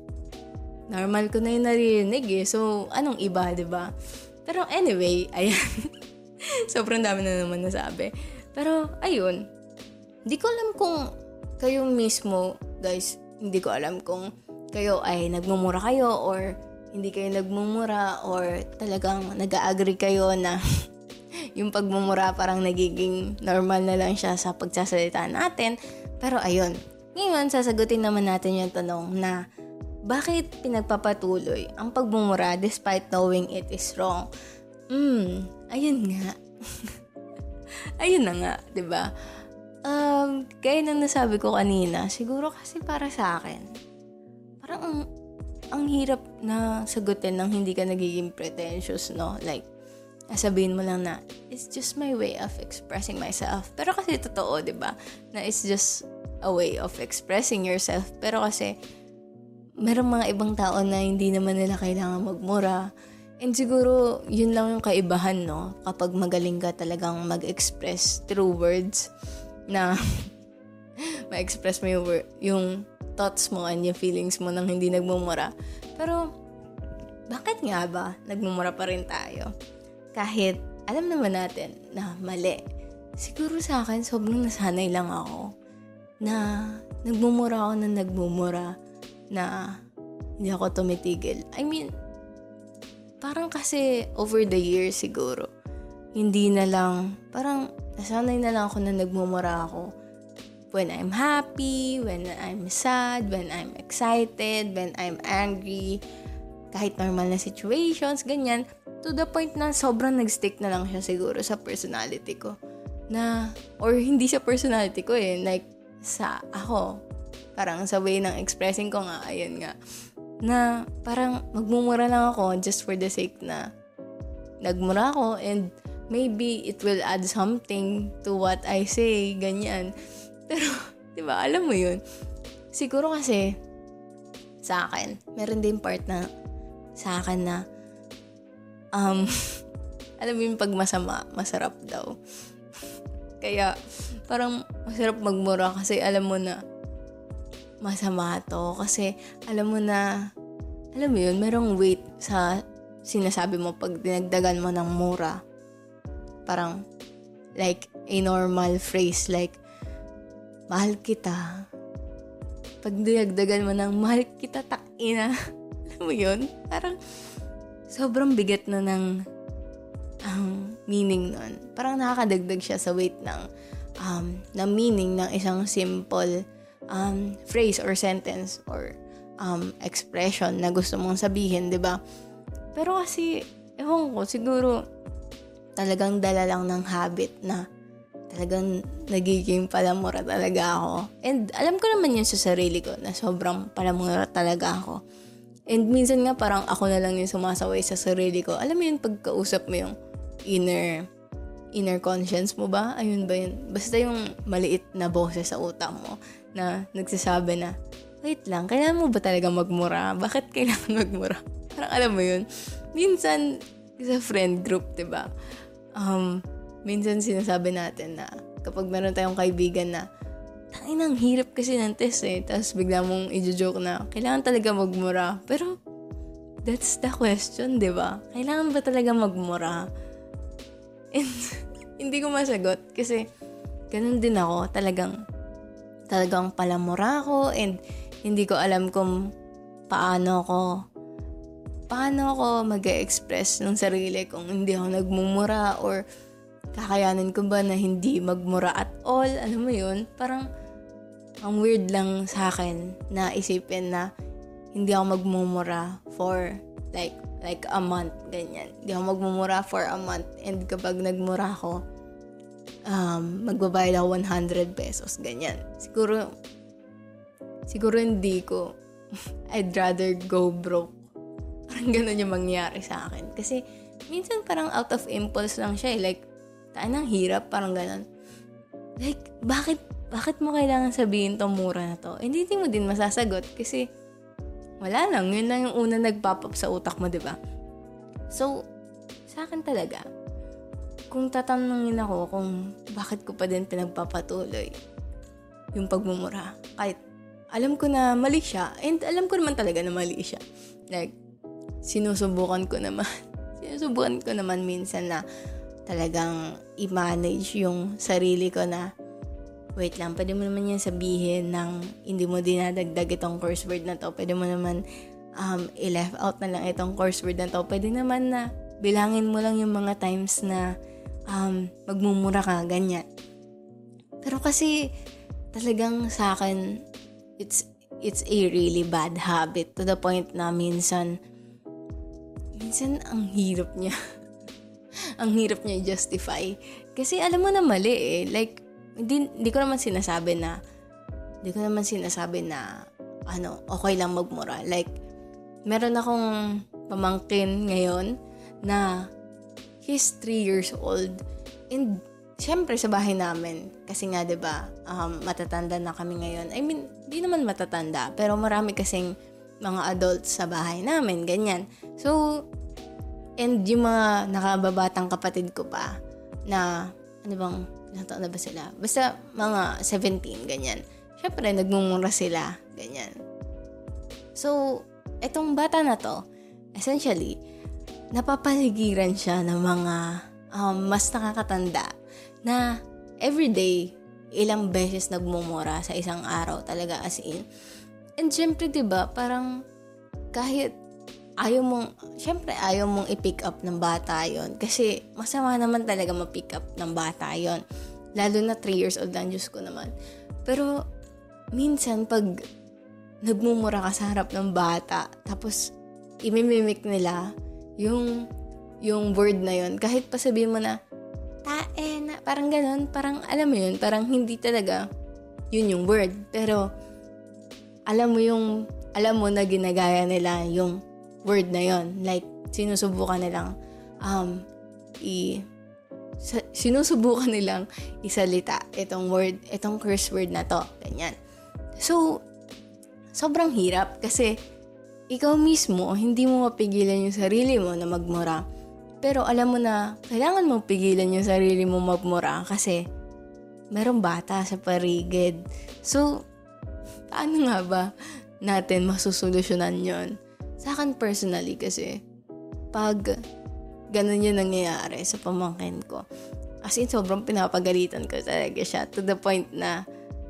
normal ko na yung naririnig eh. So, anong iba, di ba? Pero anyway, ayan. [LAUGHS] Sobrang dami na naman nasabi. Pero, ayun. Hindi ko alam kung kayo mismo, guys, hindi ko alam kung kayo ay nagmumura kayo or hindi kayo nagmumura or talagang nag-agree kayo na [LAUGHS] yung pagmumura parang nagiging normal na lang siya sa pagsasalita natin. Pero ayun, ngayon sasagutin naman natin yung tanong na bakit pinagpapatuloy ang pagmumura despite knowing it is wrong? Hmm, ayun nga. [LAUGHS] [LAUGHS] ayun na nga, 'di ba? Um, kaya nang nasabi ko kanina, siguro kasi para sa akin, parang ang, ang hirap na sagutin nang hindi ka nagiging pretentious, no? Like, sabihin mo lang na, it's just my way of expressing myself. Pero kasi totoo, di ba? Na it's just a way of expressing yourself. Pero kasi, merong mga ibang tao na hindi naman nila kailangan magmura. And siguro, yun lang yung kaibahan, no? Kapag magaling ka talagang mag-express through words na [LAUGHS] ma-express mo yung, yung thoughts mo and yung feelings mo nang hindi nagmumura. Pero, bakit nga ba nagmumura pa rin tayo? Kahit alam naman natin na mali. Siguro sa akin, sobrang nasanay lang ako na nagmumura ako na nagmumura na hindi ako tumitigil. I mean, parang kasi over the years siguro, hindi na lang, parang nasanay na lang ako na nagmumura ako when I'm happy, when I'm sad, when I'm excited, when I'm angry, kahit normal na situations, ganyan, to the point na sobrang nag-stick na lang siya siguro sa personality ko. Na, or hindi sa personality ko eh, like, sa ako, Parang sa way ng expressing ko nga, ayun nga. Na parang magmumura lang ako just for the sake na nagmura ako and maybe it will add something to what I say, ganyan. [LAUGHS] Pero, di ba, alam mo yun. Siguro kasi, sa akin, meron din part na, sa akin na, um, [LAUGHS] alam mo yung pag masama, masarap daw. [LAUGHS] Kaya, parang masarap magmura kasi alam mo na, masama to. Kasi, alam mo na, alam mo yun, merong weight sa sinasabi mo pag dinagdagan mo ng mura. Parang, like, a normal phrase, like, mahal kita. Pag dinagdagan mo ng mahal kita, takina. [LAUGHS] alam mo yun? Parang, sobrang bigat na ng ang um, meaning nun. Parang nakakadagdag siya sa weight ng um, na meaning ng isang simple um, phrase or sentence or um, expression na gusto mong sabihin, 'di ba? Pero kasi ewan ko, siguro talagang dala lang ng habit na talagang nagiging palamura talaga ako. And alam ko naman yun sa sarili ko na sobrang palamura talaga ako. And minsan nga parang ako na lang yung sumasaway sa sarili ko. Alam mo yun, pagkausap mo yung inner inner conscience mo ba? Ayun ba yun? Basta yung maliit na boses sa utak mo na nagsasabi na, wait lang, kailangan mo ba talaga magmura? Bakit kailangan [LAUGHS] magmura? Parang alam mo yun, minsan sa friend group, ba diba? Um, minsan sinasabi natin na kapag meron tayong kaibigan na tangin ang hirap kasi ng test eh. Tapos bigla mong i-joke na, kailangan talaga magmura. Pero, that's the question, di ba? Kailangan ba talaga magmura? And, [LAUGHS] hindi ko masagot kasi ganun din ako. Talagang talagang palamura ako and hindi ko alam kung paano ko paano ako mag express ng sarili kung hindi ako nagmumura or kakayanin ko ba na hindi magmura at all. Alam mo yun? Parang ang weird lang sa akin na isipin na hindi ako magmumura for like like a month, ganyan. Hindi ako magmumura for a month and kapag nagmura ako, um, magbabayad ako 100 pesos, ganyan. Siguro, siguro hindi ko, [LAUGHS] I'd rather go broke. Parang ganun yung mangyari sa akin. Kasi, minsan parang out of impulse lang siya eh. Like, taan ang hirap, parang ganun. Like, bakit, bakit mo kailangan sabihin tong mura na to? Hindi, hindi mo din masasagot kasi wala lang. Yun lang yung una nagpop up sa utak mo, di ba? So, sa akin talaga, kung tatanungin ako kung bakit ko pa din pinagpapatuloy yung pagmumura, kahit alam ko na mali siya, and alam ko naman talaga na mali siya. Like, sinusubukan ko naman, [LAUGHS] sinusubukan ko naman minsan na talagang i-manage yung sarili ko na wait lang, pwede mo naman yan sabihin ng hindi mo dinadagdag itong curse word na to. Pwede mo naman um, i-left out na lang itong curse word na to. Pwede naman na bilangin mo lang yung mga times na um, magmumura ka, ganyan. Pero kasi talagang sa akin, it's it's a really bad habit to the point na minsan minsan ang hirap niya. [LAUGHS] ang hirap niya justify. Kasi alam mo na mali eh. Like, hindi, hindi ko naman sinasabi na hindi ko naman sinasabi na ano, okay lang magmura. Like, meron akong pamangkin ngayon na he's 3 years old. And syempre sa bahay namin, kasi nga 'di ba, um, matatanda na kami ngayon. I mean, di naman matatanda, pero marami kasing mga adults sa bahay namin, ganyan. So, and yung mga nakababatang kapatid ko pa, na, ano bang, ilang na ba sila? Basta mga 17, ganyan. Syempre, nagmumura sila, ganyan. So, etong bata na to, essentially, napapaligiran siya ng mga um, mas nakakatanda na everyday, ilang beses nagmumura sa isang araw talaga as in. And syempre, di ba parang kahit ayaw mong, syempre ayaw mong i-pick up ng bata yon Kasi masama naman talaga ma-pick up ng bata yon Lalo na 3 years old lang, Diyos ko naman. Pero, minsan pag nagmumura ka sa harap ng bata, tapos imimimik nila yung yung word na yun, kahit pa sabihin mo na, tae na, parang ganun, parang alam mo yun, parang hindi talaga yun yung word. Pero, alam mo yung, alam mo na ginagaya nila yung word na yun. Like, sinusubukan nilang, um, i, sa, sinusubukan nilang isalita itong word, itong curse word na to. Ganyan. So, sobrang hirap kasi ikaw mismo, hindi mo mapigilan yung sarili mo na magmura. Pero alam mo na, kailangan mo pigilan yung sarili mo magmura kasi merong bata sa parigid. So, paano nga ba natin masusolusyonan yon? Sa akin personally kasi, pag ganun yung nangyayari sa pamangkin ko, as in sobrang pinapagalitan ko talaga siya to the point na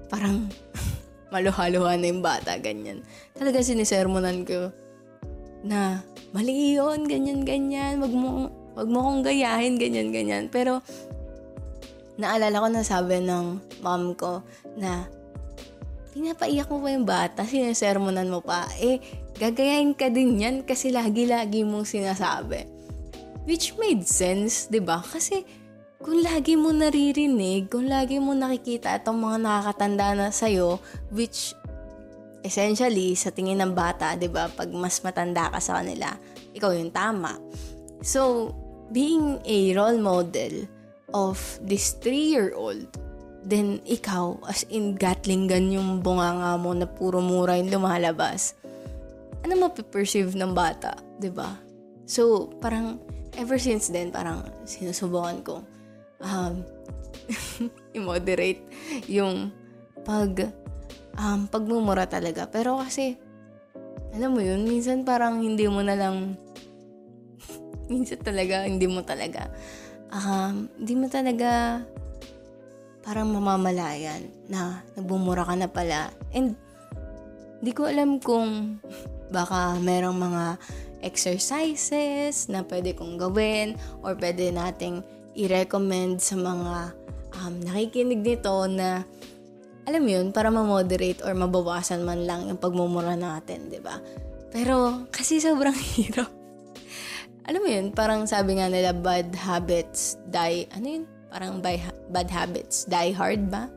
parang [LAUGHS] maluha-luha na yung bata, ganyan. Talaga sinisermonan ko na mali yun, ganyan-ganyan, wag mo, wag mo kong gayahin, ganyan-ganyan. Pero, naalala ko na sabi ng mom ko na pinapaiyak mo pa yung bata, sinisermonan mo pa, eh, gagayahin ka din yan kasi lagi-lagi mong sinasabi. Which made sense, ba diba? Kasi, kung lagi mo naririnig, kung lagi mo nakikita itong mga nakakatanda na sa'yo, which essentially, sa tingin ng bata, di ba, pag mas matanda ka sa kanila, ikaw yung tama. So, being a role model of this three-year-old, then ikaw, as in gatlinggan yung bunganga mo na puro mura yung lumalabas, ano mapiperceive ng bata, di ba? So, parang, ever since then, parang sinusubukan ko um, [LAUGHS] i-moderate yung pag um, pagmumura talaga. Pero kasi, alam mo yun, minsan parang hindi mo na lang, [LAUGHS] minsan talaga, hindi mo talaga, um, hindi mo talaga parang mamamalayan na nagbumura ka na pala. And, hindi ko alam kung [LAUGHS] baka merong mga exercises na pwede kong gawin or pwede nating i-recommend sa mga um, nakikinig nito na alam mo yun, para ma-moderate or mabawasan man lang yung pagmumura natin, di ba? Pero, kasi sobrang [LAUGHS] hirap. alam mo yun, parang sabi nga nila, bad habits die, ano yun? parang by, bad habits, die hard ba?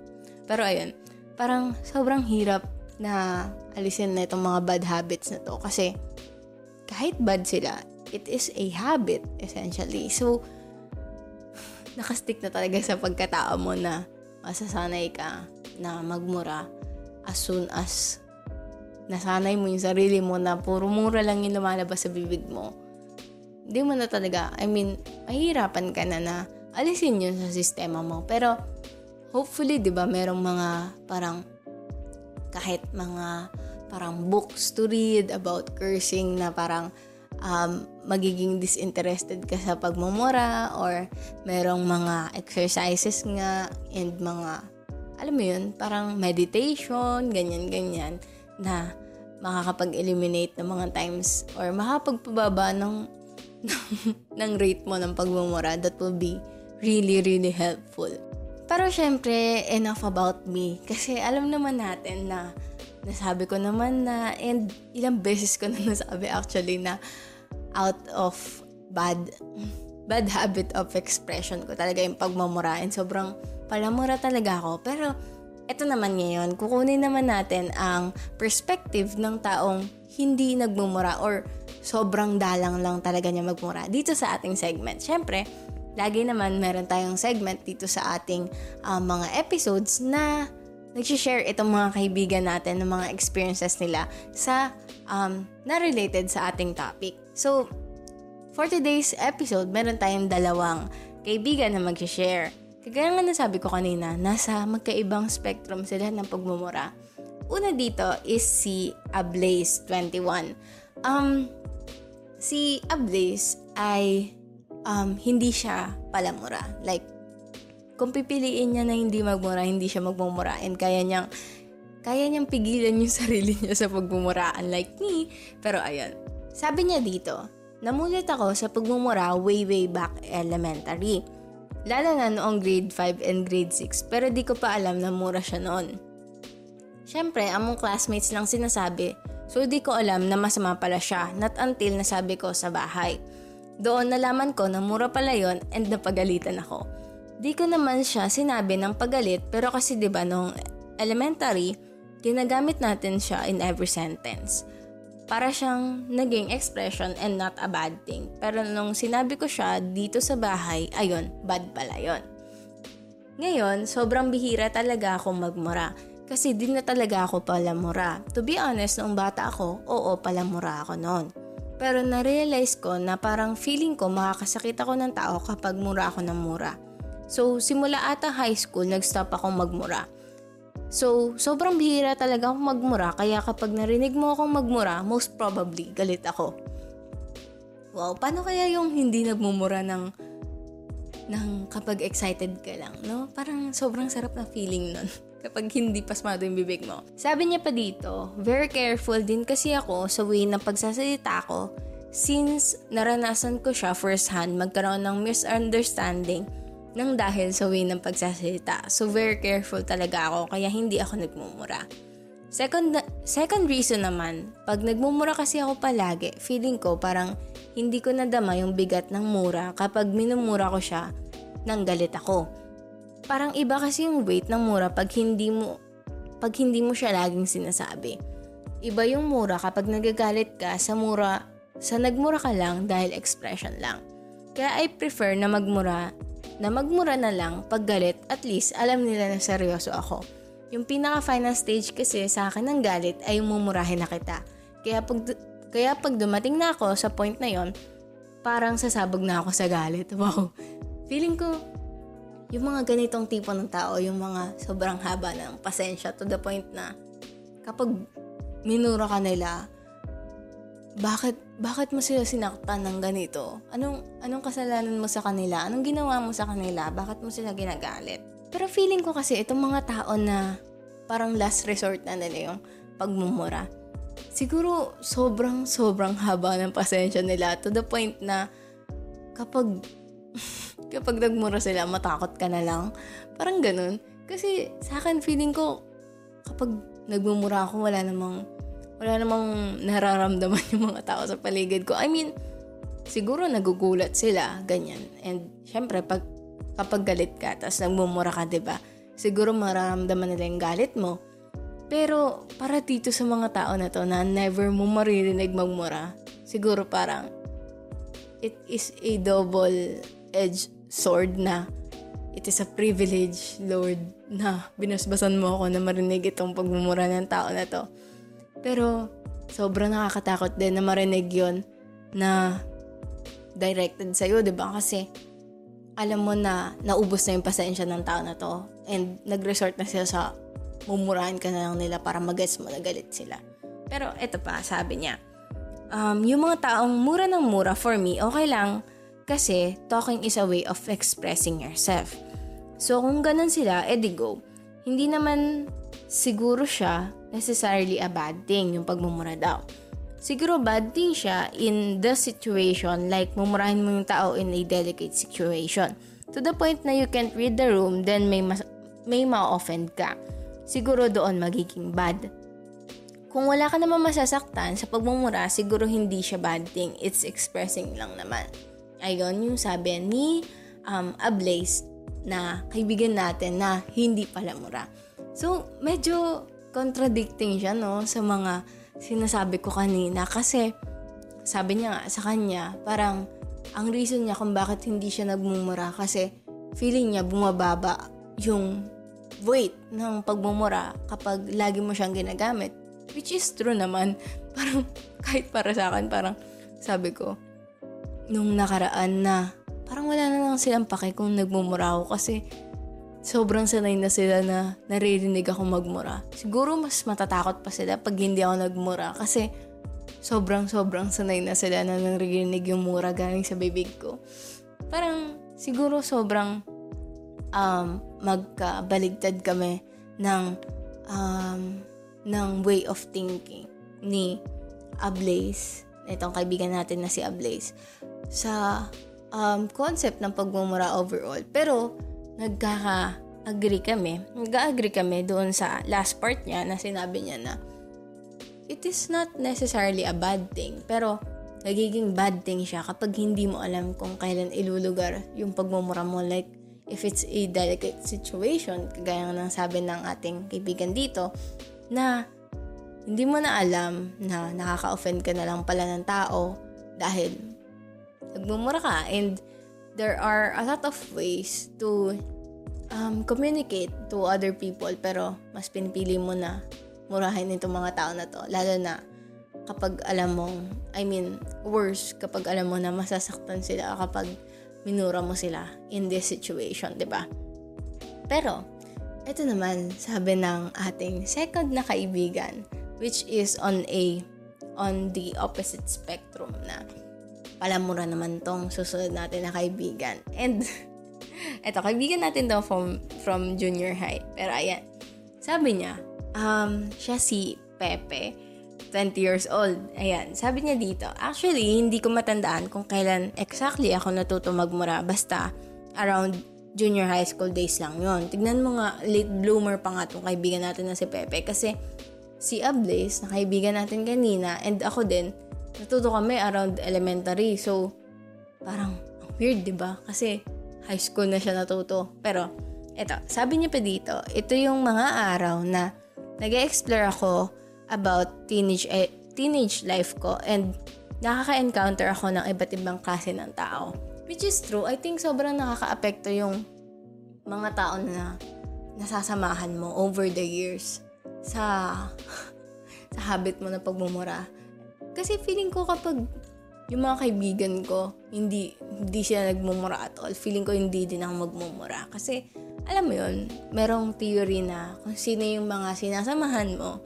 Pero ayun, parang sobrang hirap na alisin na itong mga bad habits na to kasi kahit bad sila, it is a habit essentially. So, nakastick na talaga sa pagkatao mo na masasanay ka na magmura as soon as nasanay mo yung sarili mo na puro mura lang yung lumalabas sa bibig mo. Hindi mo na talaga, I mean, mahirapan ka na na alisin yun sa sistema mo. Pero, hopefully, di ba, merong mga parang kahit mga parang books to read about cursing na parang um, magiging disinterested ka sa pagmumura or merong mga exercises nga and mga alam mo yun, parang meditation, ganyan-ganyan, na makakapag-eliminate ng mga times or makapagpababa ng, ng, [LAUGHS] ng rate mo ng pagmumura that will be really, really helpful. Pero syempre, enough about me. Kasi alam naman natin na nasabi ko naman na and ilang beses ko na [LAUGHS] nasabi actually na out of bad [LAUGHS] bad habit of expression ko talaga yung pagmamura and sobrang palamura talaga ako. Pero, ito naman ngayon, kukunin naman natin ang perspective ng taong hindi nagmumura or sobrang dalang lang talaga niya magmura dito sa ating segment. Siyempre, lagi naman meron tayong segment dito sa ating uh, mga episodes na nag-share itong mga kaibigan natin ng mga experiences nila sa um, na related sa ating topic. So, for today's episode, meron tayong dalawang kaibigan na mag-share. Kagaya nga nasabi ko kanina, nasa magkaibang spectrum sila ng pagmumura. Una dito is si Ablaze21. Um, si Ablaze ay um, hindi siya palamura. Like, kung pipiliin niya na hindi magmura, hindi siya magmumura and kaya niyang kaya niyang pigilan yung [LAUGHS] sarili niya sa pagmumura unlike me. Pero ayun, sabi niya dito, namulat ako sa pagmumura way way back elementary. Lalo na noong grade 5 and grade 6 pero di ko pa alam na mura siya noon. Siyempre, among classmates lang sinasabi so di ko alam na masama pala siya not until nasabi ko sa bahay. Doon nalaman ko na mura pala yon and napagalitan ako. Di ko naman siya sinabi ng pagalit pero kasi 'di ba nung elementary, ginagamit natin siya in every sentence para siyang naging expression and not a bad thing. Pero nung sinabi ko siya dito sa bahay, ayun, bad pala yon. Ngayon, sobrang bihira talaga akong magmura. Kasi di na talaga ako palamura. To be honest, nung bata ako, oo, palamura ako noon. Pero na-realize ko na parang feeling ko makakasakit ako ng tao kapag mura ako ng mura. So, simula ata high school, nag-stop akong magmura. So, sobrang bihira talaga akong magmura kaya kapag narinig mo akong magmura, most probably galit ako. Wow, paano kaya yung hindi nagmumura ng ng kapag excited ka lang, no? Parang sobrang sarap na feeling nun [LAUGHS] kapag hindi pasmado yung bibig mo. Sabi niya pa dito, very careful din kasi ako sa way ng pagsasalita ko since naranasan ko siya first hand magkaroon ng misunderstanding nang dahil sa way ng pagsasalita. So very careful talaga ako kaya hindi ako nagmumura. Second, second reason naman, pag nagmumura kasi ako palagi, feeling ko parang hindi ko nadama yung bigat ng mura kapag minumura ko siya nang galit ako. Parang iba kasi yung weight ng mura pag hindi mo pag hindi mo siya laging sinasabi. Iba yung mura kapag nagagalit ka sa mura sa nagmura ka lang dahil expression lang. Kaya I prefer na magmura na magmura na lang pag galit at least alam nila na seryoso ako. Yung pinaka-final stage kasi sa akin ng galit ay mumurahin na kita. Kaya pag, kaya pag dumating na ako sa point na yon, parang sasabog na ako sa galit. [LAUGHS] Wow. Feeling ko, yung mga ganitong tipo ng tao, yung mga sobrang haba ng pasensya to the point na kapag minura ka nila, bakit bakit mo sila sinaktan ng ganito? Anong anong kasalanan mo sa kanila? Anong ginawa mo sa kanila? Bakit mo sila ginagalit? Pero feeling ko kasi itong mga tao na parang last resort na nila yung pagmumura. Siguro sobrang sobrang haba ng pasensya nila to the point na kapag [LAUGHS] kapag nagmura sila, matakot ka na lang. Parang ganun. Kasi sa akin feeling ko kapag nagmumura ako, wala namang wala namang nararamdaman [LAUGHS] yung mga tao sa paligid ko. I mean, siguro nagugulat sila, ganyan. And syempre, pag kapag galit ka, tapos nagmumura ka, ba? Siguro mararamdaman nila yung galit mo. Pero para dito sa mga tao na to na never mo maririnig magmura, siguro parang it is a double-edged sword na it is a privilege, Lord, na binasbasan mo ako na marinig itong pagmumura ng tao na to. Pero sobrang nakakatakot din na marinig yon na directed sa'yo, di ba? Kasi alam mo na naubos na yung pasensya ng tao na to and nag-resort na sila sa mumurahin ka na lang nila para mag-gets mo na galit sila. Pero ito pa, sabi niya, um, yung mga taong mura ng mura for me, okay lang kasi talking is a way of expressing yourself. So kung ganun sila, edi go. Hindi naman siguro siya necessarily a bad thing yung pagmumura daw siguro bad thing siya in the situation like mumurahin mo yung tao in a delicate situation. To the point na you can't read the room, then may, mas, may ma-offend ka. Siguro doon magiging bad. Kung wala ka naman masasaktan sa pagmumura, siguro hindi siya bad thing. It's expressing lang naman. Ayun yung sabi ni um, Ablaze na kaibigan natin na hindi pala mura. So, medyo contradicting siya no sa mga sinasabi ko kanina kasi sabi niya nga sa kanya, parang ang reason niya kung bakit hindi siya nagmumura kasi feeling niya bumababa yung weight ng pagmumura kapag lagi mo siyang ginagamit. Which is true naman. [LAUGHS] Parang kahit para sa akin, parang sabi ko, nung nakaraan na, parang wala na lang silang pake kung nagmumura ako kasi sobrang sanay na sila na naririnig ako magmura. Siguro mas matatakot pa sila pag hindi ako nagmura kasi sobrang sobrang sanay na sila na naririnig yung mura galing sa bibig ko. Parang siguro sobrang um, magkabaligtad kami ng um, ng way of thinking ni Ablaze, itong kaibigan natin na si Ablaze, sa um, concept ng pagmumura overall. Pero, nagkaka-agree kami, nag-agree kami doon sa last part niya na sinabi niya na it is not necessarily a bad thing, pero nagiging bad thing siya kapag hindi mo alam kung kailan ilulugar yung pagmumura mo. Like, if it's a delicate situation, kagaya ng sabi ng ating kaibigan dito, na hindi mo na alam na nakaka-offend ka na lang pala ng tao dahil nagmumura ka and there are a lot of ways to um, communicate to other people pero mas pinipili mo na murahin itong mga tao na to. Lalo na kapag alam mong, I mean, worse, kapag alam mo na masasaktan sila kapag minura mo sila in this situation, di ba? Pero, ito naman, sabi ng ating second na kaibigan, which is on a, on the opposite spectrum na palamura naman tong susunod natin na kaibigan. And, [LAUGHS] eto, kaibigan natin to from, from junior high. Pero ayan, sabi niya, um, siya si Pepe, 20 years old. Ayan, sabi niya dito, actually, hindi ko matandaan kung kailan exactly ako natuto magmura. Basta, around junior high school days lang yon. Tignan mo nga, late bloomer pa nga itong kaibigan natin na si Pepe. Kasi, si Ablaze, na kaibigan natin kanina, and ako din, natuto kami around elementary. So, parang weird, di ba? Kasi high school na siya natuto. Pero, eto, sabi niya pa dito, ito yung mga araw na nag explore ako about teenage eh, teenage life ko and nakaka-encounter ako ng iba't ibang klase ng tao. Which is true. I think sobrang nakaka-apekto yung mga tao na nasasamahan mo over the years sa [LAUGHS] sa habit mo na pagmumura kasi feeling ko kapag yung mga kaibigan ko, hindi, hindi sila nagmumura at all. Feeling ko hindi din ako magmumura. Kasi, alam mo yun, merong theory na kung sino yung mga sinasamahan mo,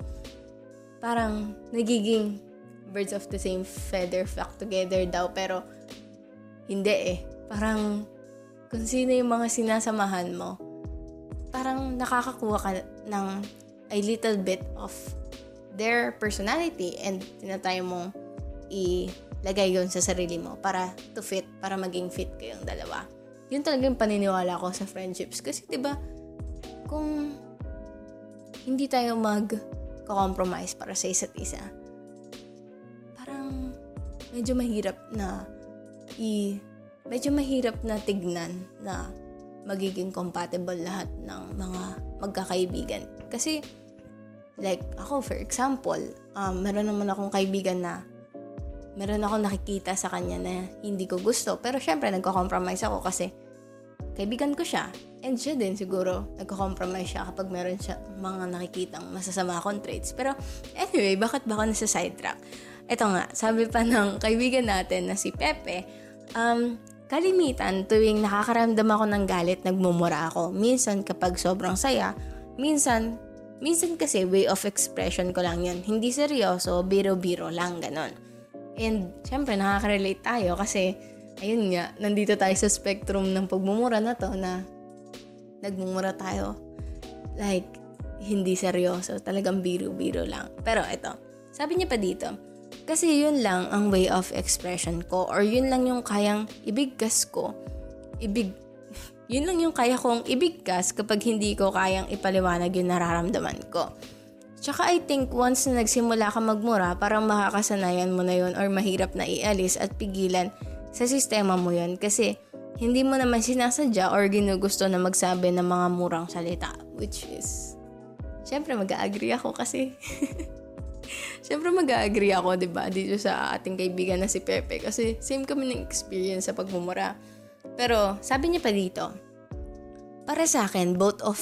parang nagiging birds of the same feather flock together daw. Pero, hindi eh. Parang, kung sino yung mga sinasamahan mo, parang nakakakuha ka ng a little bit of their personality and tinatry mong ilagay yun sa sarili mo para to fit, para maging fit kayong dalawa. Yun talaga yung paniniwala ko sa friendships. Kasi, ba, kung hindi tayo mag-compromise para sa isa't isa, parang medyo mahirap na i medyo mahirap na tignan na magiging compatible lahat ng mga magkakaibigan. Kasi, like, ako for example, um, meron naman akong kaibigan na meron akong nakikita sa kanya na hindi ko gusto. Pero syempre, nagko-compromise ako kasi kaibigan ko siya. And siya din siguro, nagko-compromise siya kapag meron siya mga nakikitang masasama akong traits. Pero anyway, bakit ba ako nasa sidetrack? Ito nga, sabi pa ng kaibigan natin na si Pepe, um, kalimitan tuwing nakakaramdam ako ng galit, nagmumura ako. Minsan kapag sobrang saya, minsan, minsan kasi way of expression ko lang yun. Hindi seryoso, biro-biro lang, ganon. And syempre nakaka-relate tayo kasi ayun nga, nandito tayo sa spectrum ng pagmumura na to na nagmumura tayo. Like, hindi seryoso, talagang biro-biro lang. Pero ito, sabi niya pa dito, kasi yun lang ang way of expression ko or yun lang yung kayang ibigkas ko. Ibig, yun lang yung kaya kong ibigkas kapag hindi ko kayang ipaliwanag yung nararamdaman ko. Tsaka I think once na nagsimula ka magmura, parang makakasanayan mo na yun or mahirap na ialis at pigilan sa sistema mo yun. Kasi hindi mo naman sinasadya or ginugusto na magsabi ng mga murang salita which is syempre mag-agree ako kasi. [LAUGHS] Syempre mag-agree ako 'di ba? Dito sa ating kaibigan na si Pepe. Kasi same kami ng experience sa pagmumura pero sabi niya pa dito para sa akin both of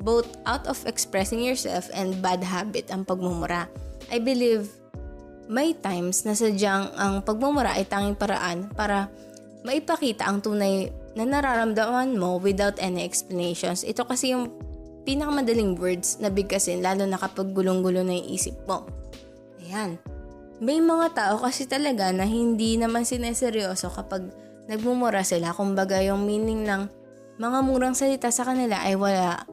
both out of expressing yourself and bad habit ang pagmumura. I believe may times na sadyang ang pagmumura ay tanging paraan para maipakita ang tunay na nararamdaman mo without any explanations. Ito kasi yung pinakamadaling words na bigkasin lalo na kapag gulong-gulo na yung isip mo. Ayan. May mga tao kasi talaga na hindi naman sineseryoso kapag nagmumura sila. Kumbaga yung meaning ng mga murang salita sa kanila ay wala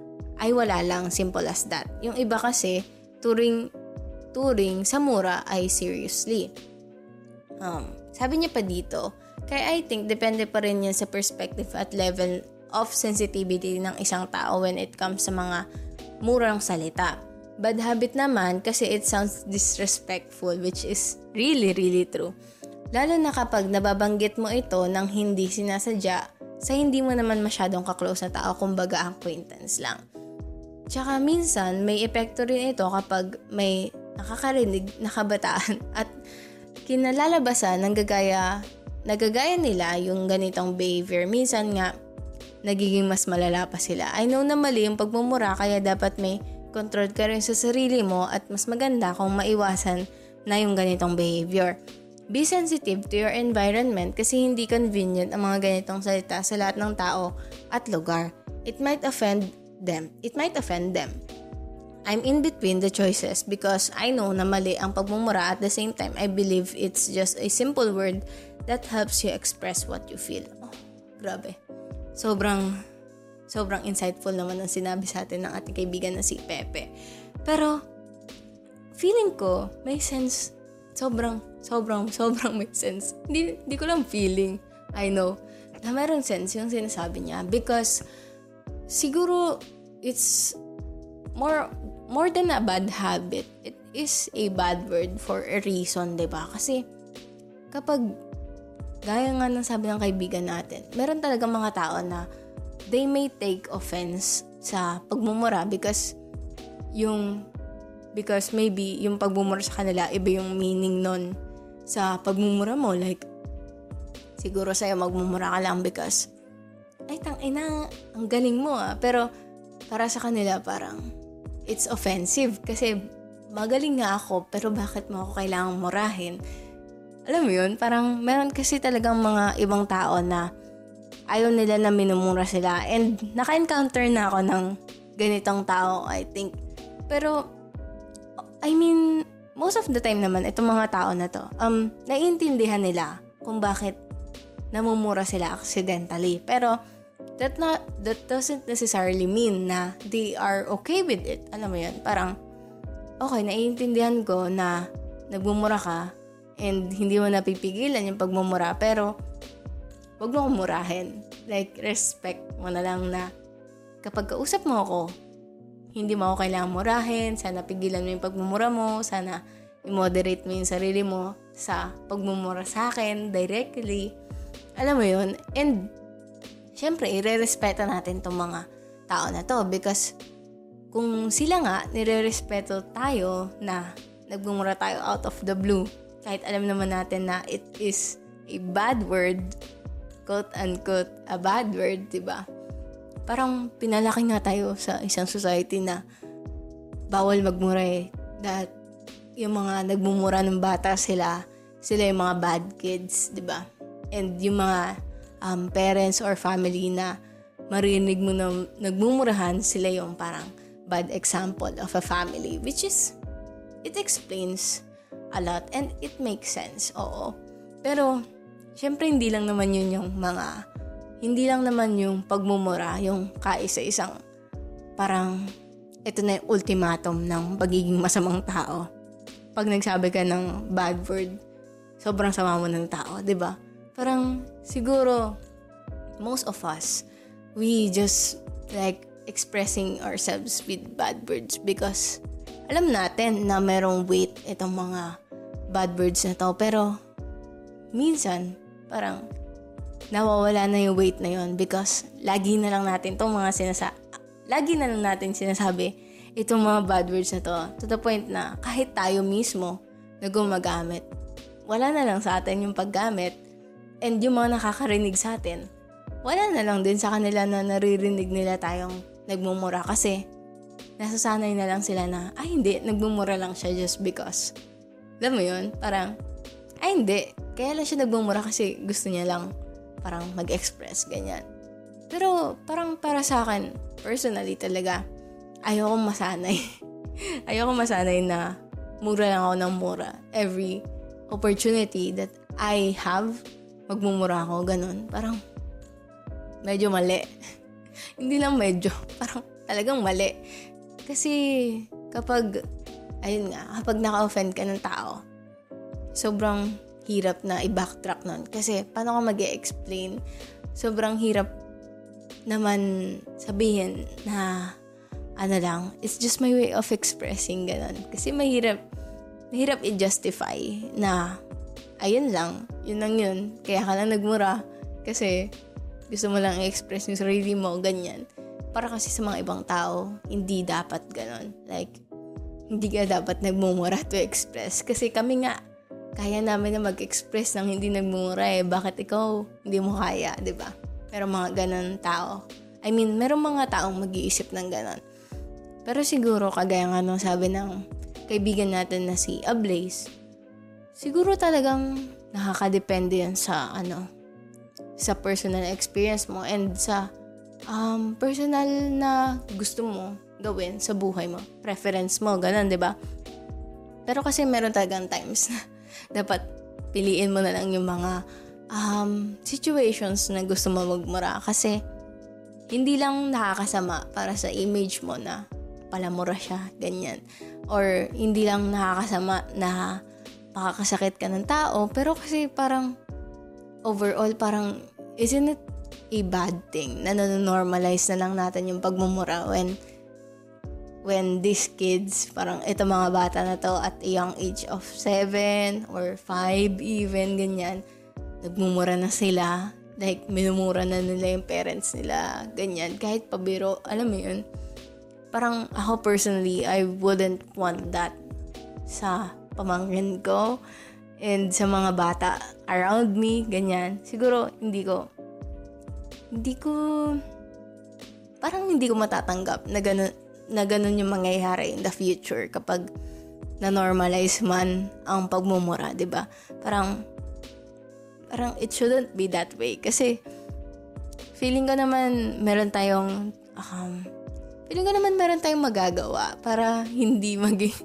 ay wala lang, simple as that. Yung iba kasi, turing, turing sa mura ay seriously. Um, sabi niya pa dito, kaya I think depende pa rin yan sa perspective at level of sensitivity ng isang tao when it comes sa mga murang salita. Bad habit naman kasi it sounds disrespectful which is really really true. Lalo na kapag nababanggit mo ito nang hindi sinasadya sa hindi mo naman masyadong kaklose na tao kumbaga acquaintance lang. Tsaka minsan, may epekto rin ito kapag may nakakarinig na kabataan [LAUGHS] at kinalalabasan ng gagaya, nagagaya nila yung ganitong behavior. Minsan nga, nagiging mas malala pa sila. I know na mali yung pagmumura kaya dapat may control ka rin sa sarili mo at mas maganda kung maiwasan na yung ganitong behavior. Be sensitive to your environment kasi hindi convenient ang mga ganitong salita sa lahat ng tao at lugar. It might offend them. It might offend them. I'm in between the choices because I know na mali ang pagmumura at the same time I believe it's just a simple word that helps you express what you feel. Oh, grabe. Sobrang sobrang insightful naman ang sinabi sa atin ng ating kaibigan na si Pepe. Pero feeling ko may sense sobrang sobrang [LAUGHS] sobrang may sense. Hindi, hindi ko lang feeling. I know na meron sense yung sinasabi niya because siguro it's more more than a bad habit. It is a bad word for a reason, ba? Kasi kapag gaya nga ng sabi ng kaibigan natin, meron talaga mga tao na they may take offense sa pagmumura because yung because maybe yung pagmumura sa kanila iba yung meaning nun sa pagmumura mo like siguro sa'yo magmumura ka lang because ay, tang ina, ang galing mo ah. Pero, para sa kanila parang, it's offensive. Kasi, magaling nga ako, pero bakit mo ako kailangang murahin? Alam mo yun, parang meron kasi talagang mga ibang tao na ayaw nila na minumura sila. And naka-encounter na ako ng ganitong tao, I think. Pero, I mean, most of the time naman, itong mga tao na to, um, naiintindihan nila kung bakit namumura sila accidentally. Pero, that not that doesn't necessarily mean na they are okay with it. Alam mo 'yan, parang okay, naiintindihan ko na nagmumura ka and hindi mo napipigilan yung pagmumura pero wag mo akong murahin. Like respect mo na lang na kapag kausap mo ako, hindi mo ako kailangang murahin, sana pigilan mo yung pagmumura mo, sana i-moderate mo yung sarili mo sa pagmumura sa akin directly. Alam mo yun? And syempre, ire-respeto natin tong mga tao na to because kung sila nga, nire-respeto tayo na nagmumura tayo out of the blue, kahit alam naman natin na it is a bad word, quote-unquote, a bad word, di ba? Parang pinalaki nga tayo sa isang society na bawal magmura eh. That yung mga nagmumura ng bata sila, sila yung mga bad kids, di ba? And yung mga um, parents or family na marinig mo na nagmumurahan, sila yung parang bad example of a family. Which is, it explains a lot and it makes sense, oo. Pero, syempre hindi lang naman yun yung mga hindi lang naman yung pagmumura, yung kaisa-isang parang ito na yung ultimatum ng pagiging masamang tao. Pag nagsabi ka ng bad word, sobrang sama mo ng tao, 'di ba? Parang siguro most of us we just like expressing ourselves with bad words because alam natin na merong weight itong mga bad words na to pero minsan parang nawawala na yung weight na yon because lagi na lang natin itong mga sinasa lagi na lang natin sinasabi itong mga bad words na to to the point na kahit tayo mismo na gumagamit wala na lang sa atin yung paggamit and yung mga nakakarinig sa atin wala na lang din sa kanila na naririnig nila tayong nagmumura kasi nasasanay na lang sila na ay hindi, nagmumura lang siya just because. Alam mo yun? Parang, ay hindi, kaya lang siya nagmumura kasi gusto niya lang parang mag-express, ganyan. Pero parang para sa akin, personally talaga, ayoko masanay. [LAUGHS] ayoko masanay na mura lang ako ng mura. Every opportunity that I have, magmumura ako, ganun. Parang, medyo mali. [LAUGHS] Hindi lang medyo, [LAUGHS] parang talagang mali. Kasi, kapag, ayun nga, kapag naka-offend ka ng tao, sobrang hirap na i-backtrack nun. Kasi, paano ka mag explain Sobrang hirap naman sabihin na, ano lang, it's just my way of expressing ganun. Kasi mahirap, mahirap i-justify na, ayun lang, yun lang yun. Kaya ka lang nagmura. Kasi, gusto mo lang i-express yung sarili mo, ganyan. Para kasi sa mga ibang tao, hindi dapat ganon. Like, hindi ka dapat nagmumura to express. Kasi kami nga, kaya namin na mag-express ng hindi nagmumura eh. Bakit ikaw hindi mo kaya, di ba? Pero mga ganon tao. I mean, merong mga taong mag-iisip ng ganon. Pero siguro, kagaya nga nung sabi ng kaibigan natin na si Ablaze, siguro talagang nakakadepende yan sa ano, sa personal experience mo and sa um, personal na gusto mo gawin sa buhay mo. Preference mo, ganun, di ba? Pero kasi meron talagang times na dapat piliin mo na lang yung mga um, situations na gusto mo magmura kasi hindi lang nakakasama para sa image mo na palamura siya, ganyan. Or hindi lang nakakasama na makakasakit ka ng tao, pero kasi parang overall parang isn't it a bad thing na nanonormalize na lang natin yung pagmumura when when these kids, parang ito mga bata na to at a young age of 7 or 5 even, ganyan, nagmumura na sila. Like, minumura na nila yung parents nila, ganyan. Kahit pabiro, alam mo yun, parang ako personally, I wouldn't want that sa pamangkin ko and sa mga bata around me, ganyan. Siguro, hindi ko, hindi ko, parang hindi ko matatanggap na ganun, na ganun yung mangyayari in the future kapag na-normalize man ang pagmumura, 'di ba? Parang parang it shouldn't be that way kasi feeling ko naman meron tayong um, feeling ko naman meron tayong magagawa para hindi [LAUGHS] maging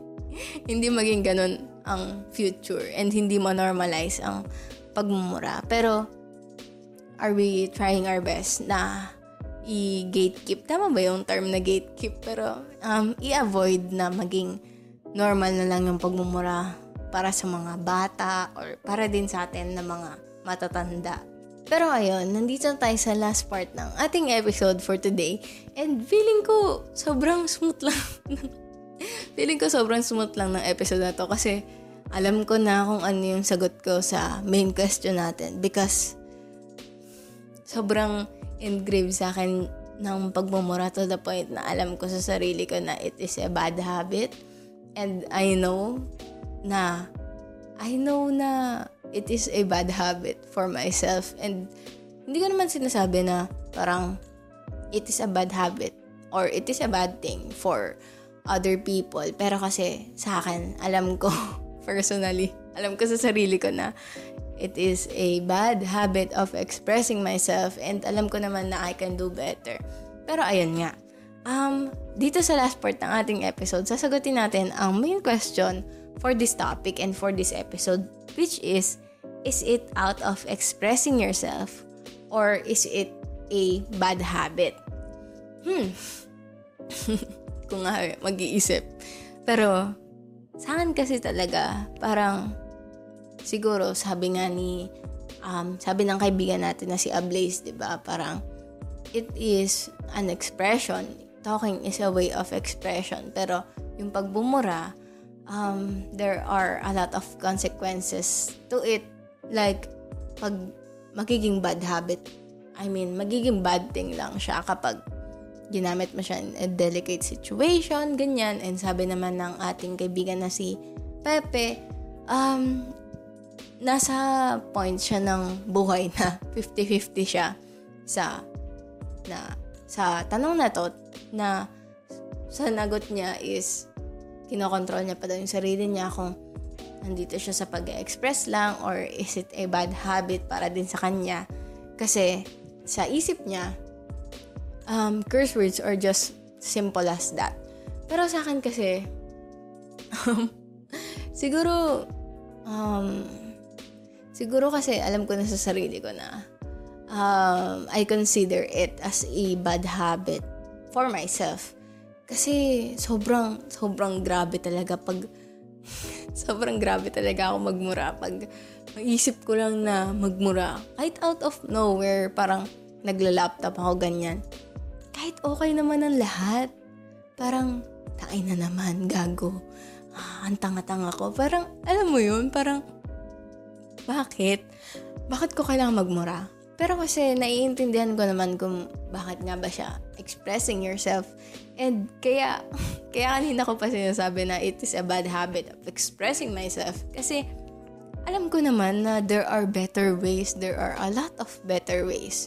hindi maging ganun ang future and hindi mo normalize ang pagmumura. Pero are we trying our best na i-gatekeep. Tama ba yung term na gatekeep? Pero um, i-avoid na maging normal na lang yung pagmumura para sa mga bata or para din sa atin na mga matatanda. Pero ayun, nandito tayo sa last part ng ating episode for today. And feeling ko sobrang smooth lang. [LAUGHS] feeling ko sobrang smooth lang ng episode na to kasi alam ko na kung ano yung sagot ko sa main question natin because sobrang engrave sa akin ng pagmumura to the point na alam ko sa sarili ko na it is a bad habit. And I know na I know na it is a bad habit for myself. And hindi ko naman sinasabi na parang it is a bad habit or it is a bad thing for other people. Pero kasi sa akin, alam ko [LAUGHS] personally, alam ko sa sarili ko na it is a bad habit of expressing myself and alam ko naman na I can do better. Pero ayun nga, um, dito sa last part ng ating episode, sasagutin natin ang main question for this topic and for this episode, which is, is it out of expressing yourself or is it a bad habit? Hmm. [LAUGHS] Kung nga mag-iisip. Pero, sa akin kasi talaga, parang siguro sabi nga ni um, sabi ng kaibigan natin na si Ablaze, 'di ba? Parang it is an expression. Talking is a way of expression. Pero yung pagbumura, um, there are a lot of consequences to it. Like, pag magiging bad habit, I mean, magiging bad thing lang siya kapag ginamit mo siya in a delicate situation, ganyan. And sabi naman ng ating kaibigan na si Pepe, um, nasa point siya ng buhay na 50-50 siya sa na sa tanong na to na sa nagot niya is kinokontrol niya pa daw yung sarili niya kung nandito siya sa pag-express lang or is it a bad habit para din sa kanya. Kasi sa isip niya um, curse words are just simple as that. Pero sa akin kasi [LAUGHS] siguro um, Siguro kasi alam ko na sa sarili ko na um, I consider it as a bad habit for myself. Kasi sobrang, sobrang grabe talaga pag, [LAUGHS] sobrang grabe talaga ako magmura. Pag maisip ko lang na magmura, kahit out of nowhere, parang nagla-laptop ako ganyan. Kahit okay naman ang lahat, parang, taay na naman, gago. Ah, ang tanga-tanga ko. Parang, alam mo yun, parang, bakit? Bakit ko kailangan magmura? Pero kasi naiintindihan ko naman kung bakit nga ba siya expressing yourself. And kaya, [LAUGHS] kaya kanina ko pa sinasabi na it is a bad habit of expressing myself. Kasi alam ko naman na there are better ways, there are a lot of better ways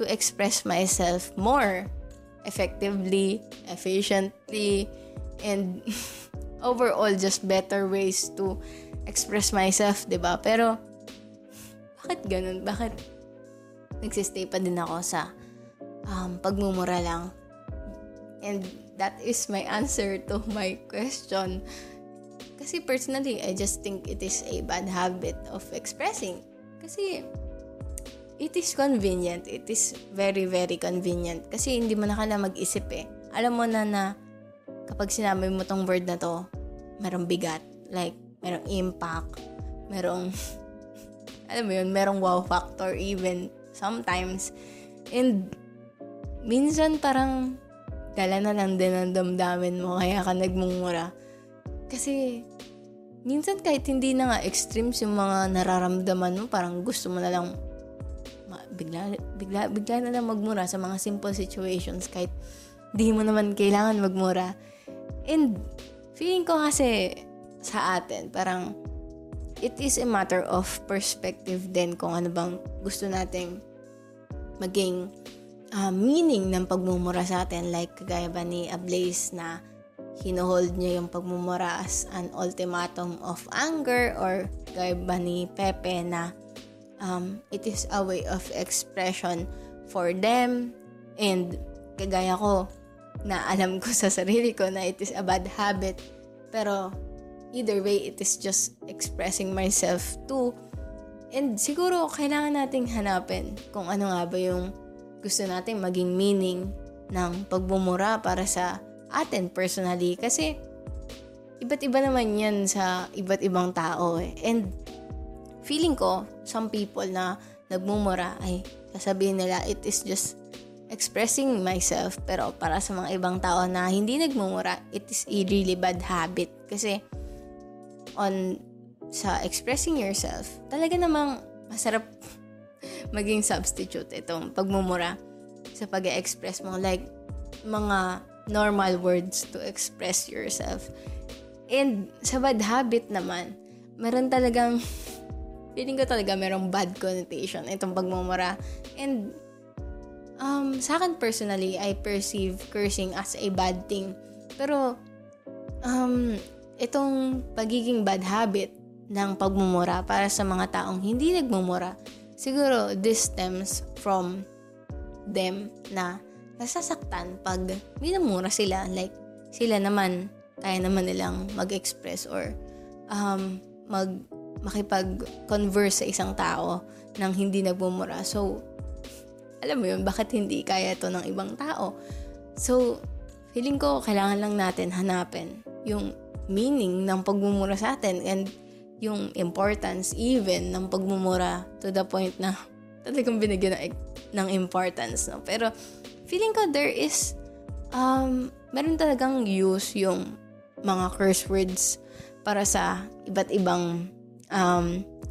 to express myself more effectively, efficiently, and [LAUGHS] overall just better ways to express myself, ba? Pero bakit ganun? Bakit nagsistay pa din ako sa um, pagmumura lang? And that is my answer to my question. Kasi personally, I just think it is a bad habit of expressing. Kasi it is convenient. It is very, very convenient. Kasi hindi mo na kala mag-isip eh. Alam mo na na kapag sinabi mo tong word na to, merong bigat. Like, merong impact. Merong [LAUGHS] alam mo yun, merong wow factor even sometimes. And minsan parang dala na lang din ang damdamin mo kaya ka nagmumura. Kasi minsan kahit hindi na nga extremes yung mga nararamdaman mo, parang gusto mo na lang bigla, bigla, bigla na lang magmura sa mga simple situations kahit di mo naman kailangan magmura. And feeling ko kasi sa atin, parang it is a matter of perspective din kung ano bang gusto nating maging uh, meaning ng pagmumura sa atin. Like, kagaya ba ni Ablaze na hinuhold niya yung pagmumura as an ultimatum of anger or kagaya ba ni Pepe na um, it is a way of expression for them. And kagaya ko na alam ko sa sarili ko na it is a bad habit. Pero either way, it is just expressing myself too. And siguro, kailangan nating hanapin kung ano nga ba yung gusto nating maging meaning ng pagbumura para sa atin personally. Kasi, iba't iba naman yan sa iba't ibang tao eh. And, feeling ko, some people na nagmumura ay sasabihin nila, it is just expressing myself. Pero para sa mga ibang tao na hindi nagmumura, it is a really bad habit. Kasi, on sa expressing yourself, talaga namang masarap [LAUGHS] maging substitute itong pagmumura. sa pag express mo. Like, mga normal words to express yourself. And sa bad habit naman, meron talagang, [LAUGHS] feeling ko talaga merong bad connotation itong pagmumura. And um, sa akin personally, I perceive cursing as a bad thing. Pero, um, itong pagiging bad habit ng pagmumura para sa mga taong hindi nagmumura, siguro this stems from them na nasasaktan pag minamura sila. Like, sila naman kaya naman nilang mag-express or um, mag makipag-converse sa isang tao nang hindi nagmumura. So, alam mo yun, bakit hindi kaya to ng ibang tao? So, feeling ko kailangan lang natin hanapin yung meaning ng pagmumura sa atin and yung importance even ng pagmumura to the point na [LAUGHS] talagang binigyan ng, ng importance. No? Pero feeling ko there is um, meron talagang use yung mga curse words para sa iba't ibang um,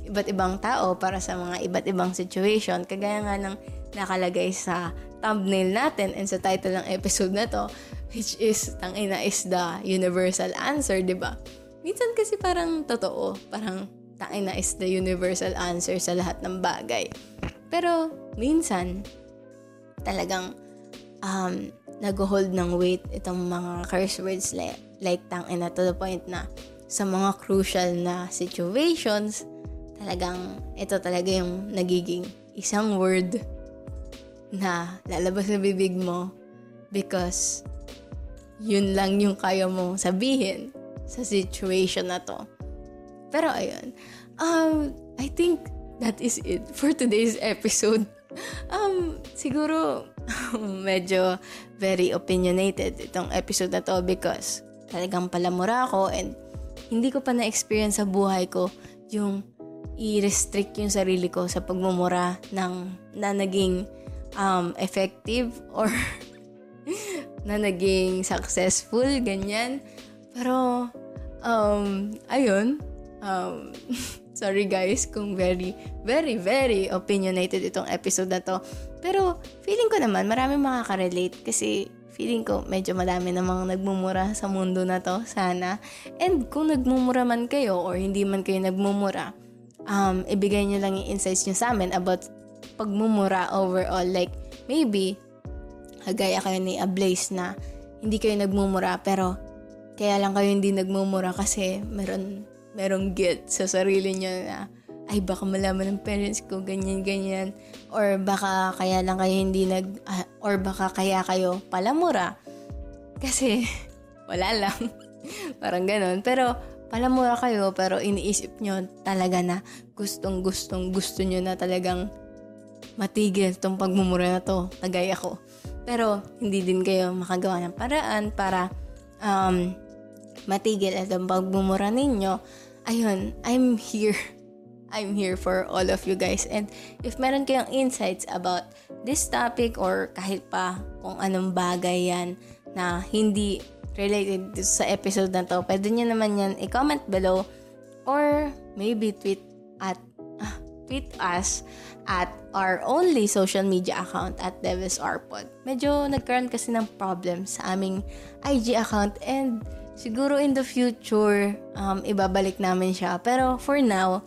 iba't ibang tao para sa mga iba't ibang situation. Kagaya nga ng nakalagay sa thumbnail natin and sa title ng episode na to, which is, tangina is the universal answer, di ba? Minsan kasi parang totoo, parang tangina is the universal answer sa lahat ng bagay. Pero, minsan, talagang um, nag-hold ng weight itong mga curse words like, like tangina to the point na sa mga crucial na situations, talagang ito talaga yung nagiging isang word na lalabas sa bibig mo because yun lang yung kaya mong sabihin sa situation na to. Pero ayun, um, I think that is it for today's episode. Um, siguro [LAUGHS] medyo very opinionated itong episode na to because talagang palamura ako and hindi ko pa na-experience sa buhay ko yung i-restrict yung sarili ko sa pagmumura ng na naging um, effective or [LAUGHS] na naging successful, ganyan. Pero, um, ayun, um, [LAUGHS] sorry guys kung very, very, very opinionated itong episode na to. Pero, feeling ko naman, maraming makaka-relate kasi feeling ko medyo madami namang nagmumura sa mundo na to, sana. And kung nagmumura man kayo or hindi man kayo nagmumura, um, ibigay nyo lang yung insights nyo sa amin about pagmumura overall. Like, maybe, gaya kayo ni Ablaze na hindi kayo nagmumura pero kaya lang kayo hindi nagmumura kasi meron merong guilt sa sarili nyo na ay baka malaman ng parents ko ganyan ganyan. Or baka kaya lang kayo hindi nag uh, or baka kaya kayo palamura kasi [LAUGHS] wala lang. [LAUGHS] Parang ganon pero palamura kayo pero iniisip nyo talaga na gustong gustong gusto nyo na talagang matigil tong pagmumura na to. Tagay ako pero hindi din kayo makagawa ng paraan para um, matigil itong pagmumura ninyo ayun I'm here [LAUGHS] I'm here for all of you guys. And if meron kayong insights about this topic or kahit pa kung anong bagay yan na hindi related sa episode na to, pwede nyo naman yan i-comment below or maybe tweet at uh, tweet us at our only social media account at Devis Arpod. Medyo nagkaroon kasi ng problem sa aming IG account and siguro in the future um, ibabalik namin siya. Pero for now,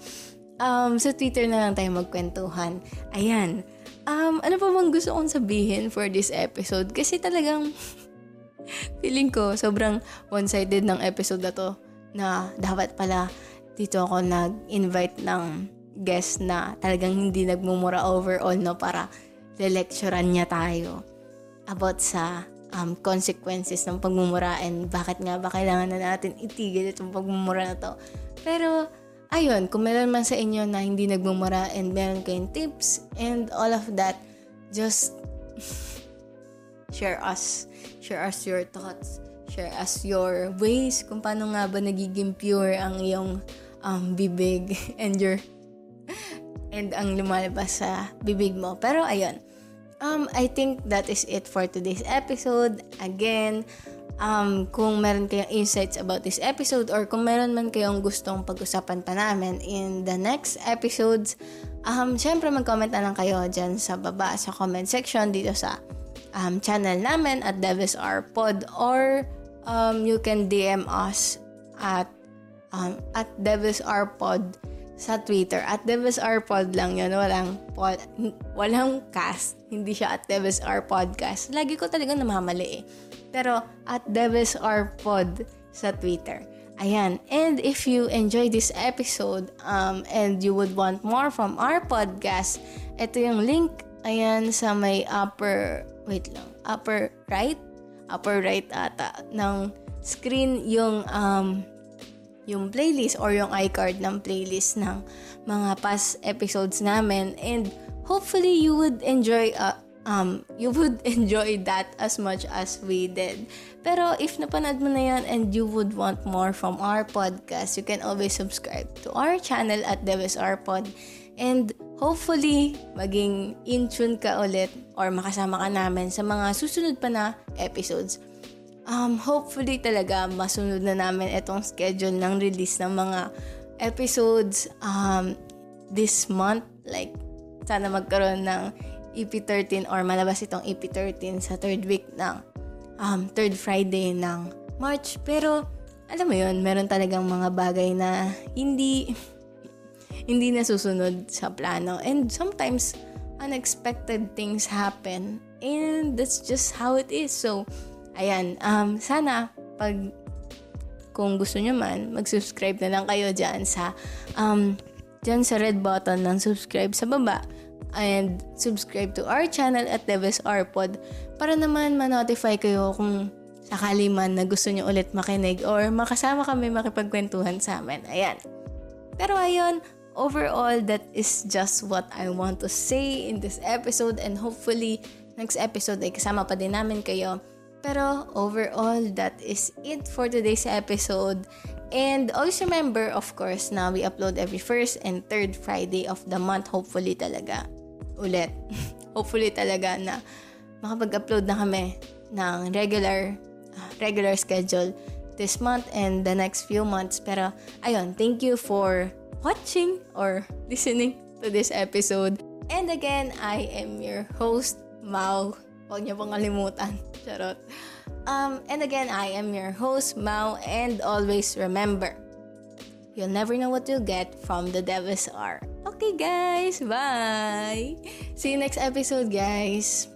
um, sa Twitter na lang tayo magkwentuhan. Ayan. Um, ano pa bang gusto kong sabihin for this episode? Kasi talagang [LAUGHS] feeling ko sobrang one-sided ng episode na to na dapat pala dito ako nag-invite ng guest na talagang hindi nagmumura overall no para le-lecturean niya tayo about sa um, consequences ng pagmumura and bakit nga ba kailangan na natin itigil itong pagmumura na to. Pero ayun, kung meron man sa inyo na hindi nagmumura and meron kayong tips and all of that, just [LAUGHS] share us. Share us your thoughts. Share us your ways kung paano nga ba nagiging pure ang iyong um, bibig [LAUGHS] and your and ang lumalabas sa bibig mo. Pero ayun, um, I think that is it for today's episode. Again, um, kung meron kayong insights about this episode or kung meron man kayong gustong pag-usapan pa namin in the next episodes, um, syempre mag-comment na lang kayo dyan sa baba sa comment section dito sa um, channel namin at DevisR Pod or um, you can DM us at um, at DevisR Pod sa Twitter. At DevisR Pod lang yun. Walang, pod, walang cast. Hindi siya at DevisR Podcast. Lagi ko talaga namamali eh. Pero at DevisR Pod sa Twitter. Ayan. And if you enjoy this episode um, and you would want more from our podcast, ito yung link. Ayan sa may upper, wait lang, upper right? Upper right ata ng screen yung um, yung playlist or yung iCard ng playlist ng mga past episodes namin and hopefully you would enjoy uh, um, you would [LAUGHS] enjoy that as much as we did. Pero if napanood mo na yan and you would want more from our podcast, you can always subscribe to our channel at DevisR Pod. And hopefully, maging in tune ka ulit or makasama ka namin sa mga susunod pa na episodes. Um, hopefully talaga masunod na namin itong schedule ng release ng mga episodes um, this month. Like, sana magkaroon ng EP13 or malabas itong EP13 sa third week ng um, third Friday ng March. Pero, alam mo yon meron talagang mga bagay na hindi [LAUGHS] hindi nasusunod sa plano. And sometimes, unexpected things happen. And that's just how it is. So, ayan, um, sana, pag kung gusto nyo man, mag-subscribe na lang kayo dyan sa um, dyan sa red button ng subscribe sa baba and subscribe to our channel at Deves Pod para naman ma-notify kayo kung sakali man na gusto nyo ulit makinig or makasama kami makipagkwentuhan sa amin. Ayan. Pero ayun, overall, that is just what I want to say in this episode and hopefully next episode ay kasama pa din namin kayo. Pero overall, that is it for today's episode. And always remember, of course, na we upload every first and third Friday of the month. Hopefully talaga ulit. [LAUGHS] Hopefully talaga na makapag-upload na kami ng regular uh, regular schedule this month and the next few months. Pero ayun, thank you for watching or [LAUGHS] listening to this episode. And again, I am your host, Mau. Huwag niyo pong kalimutan. Charot. Um, and again, I am your host, Mau. And always remember, you'll never know what you'll get from the Devis R. Okay, guys. Bye. See you next episode, guys.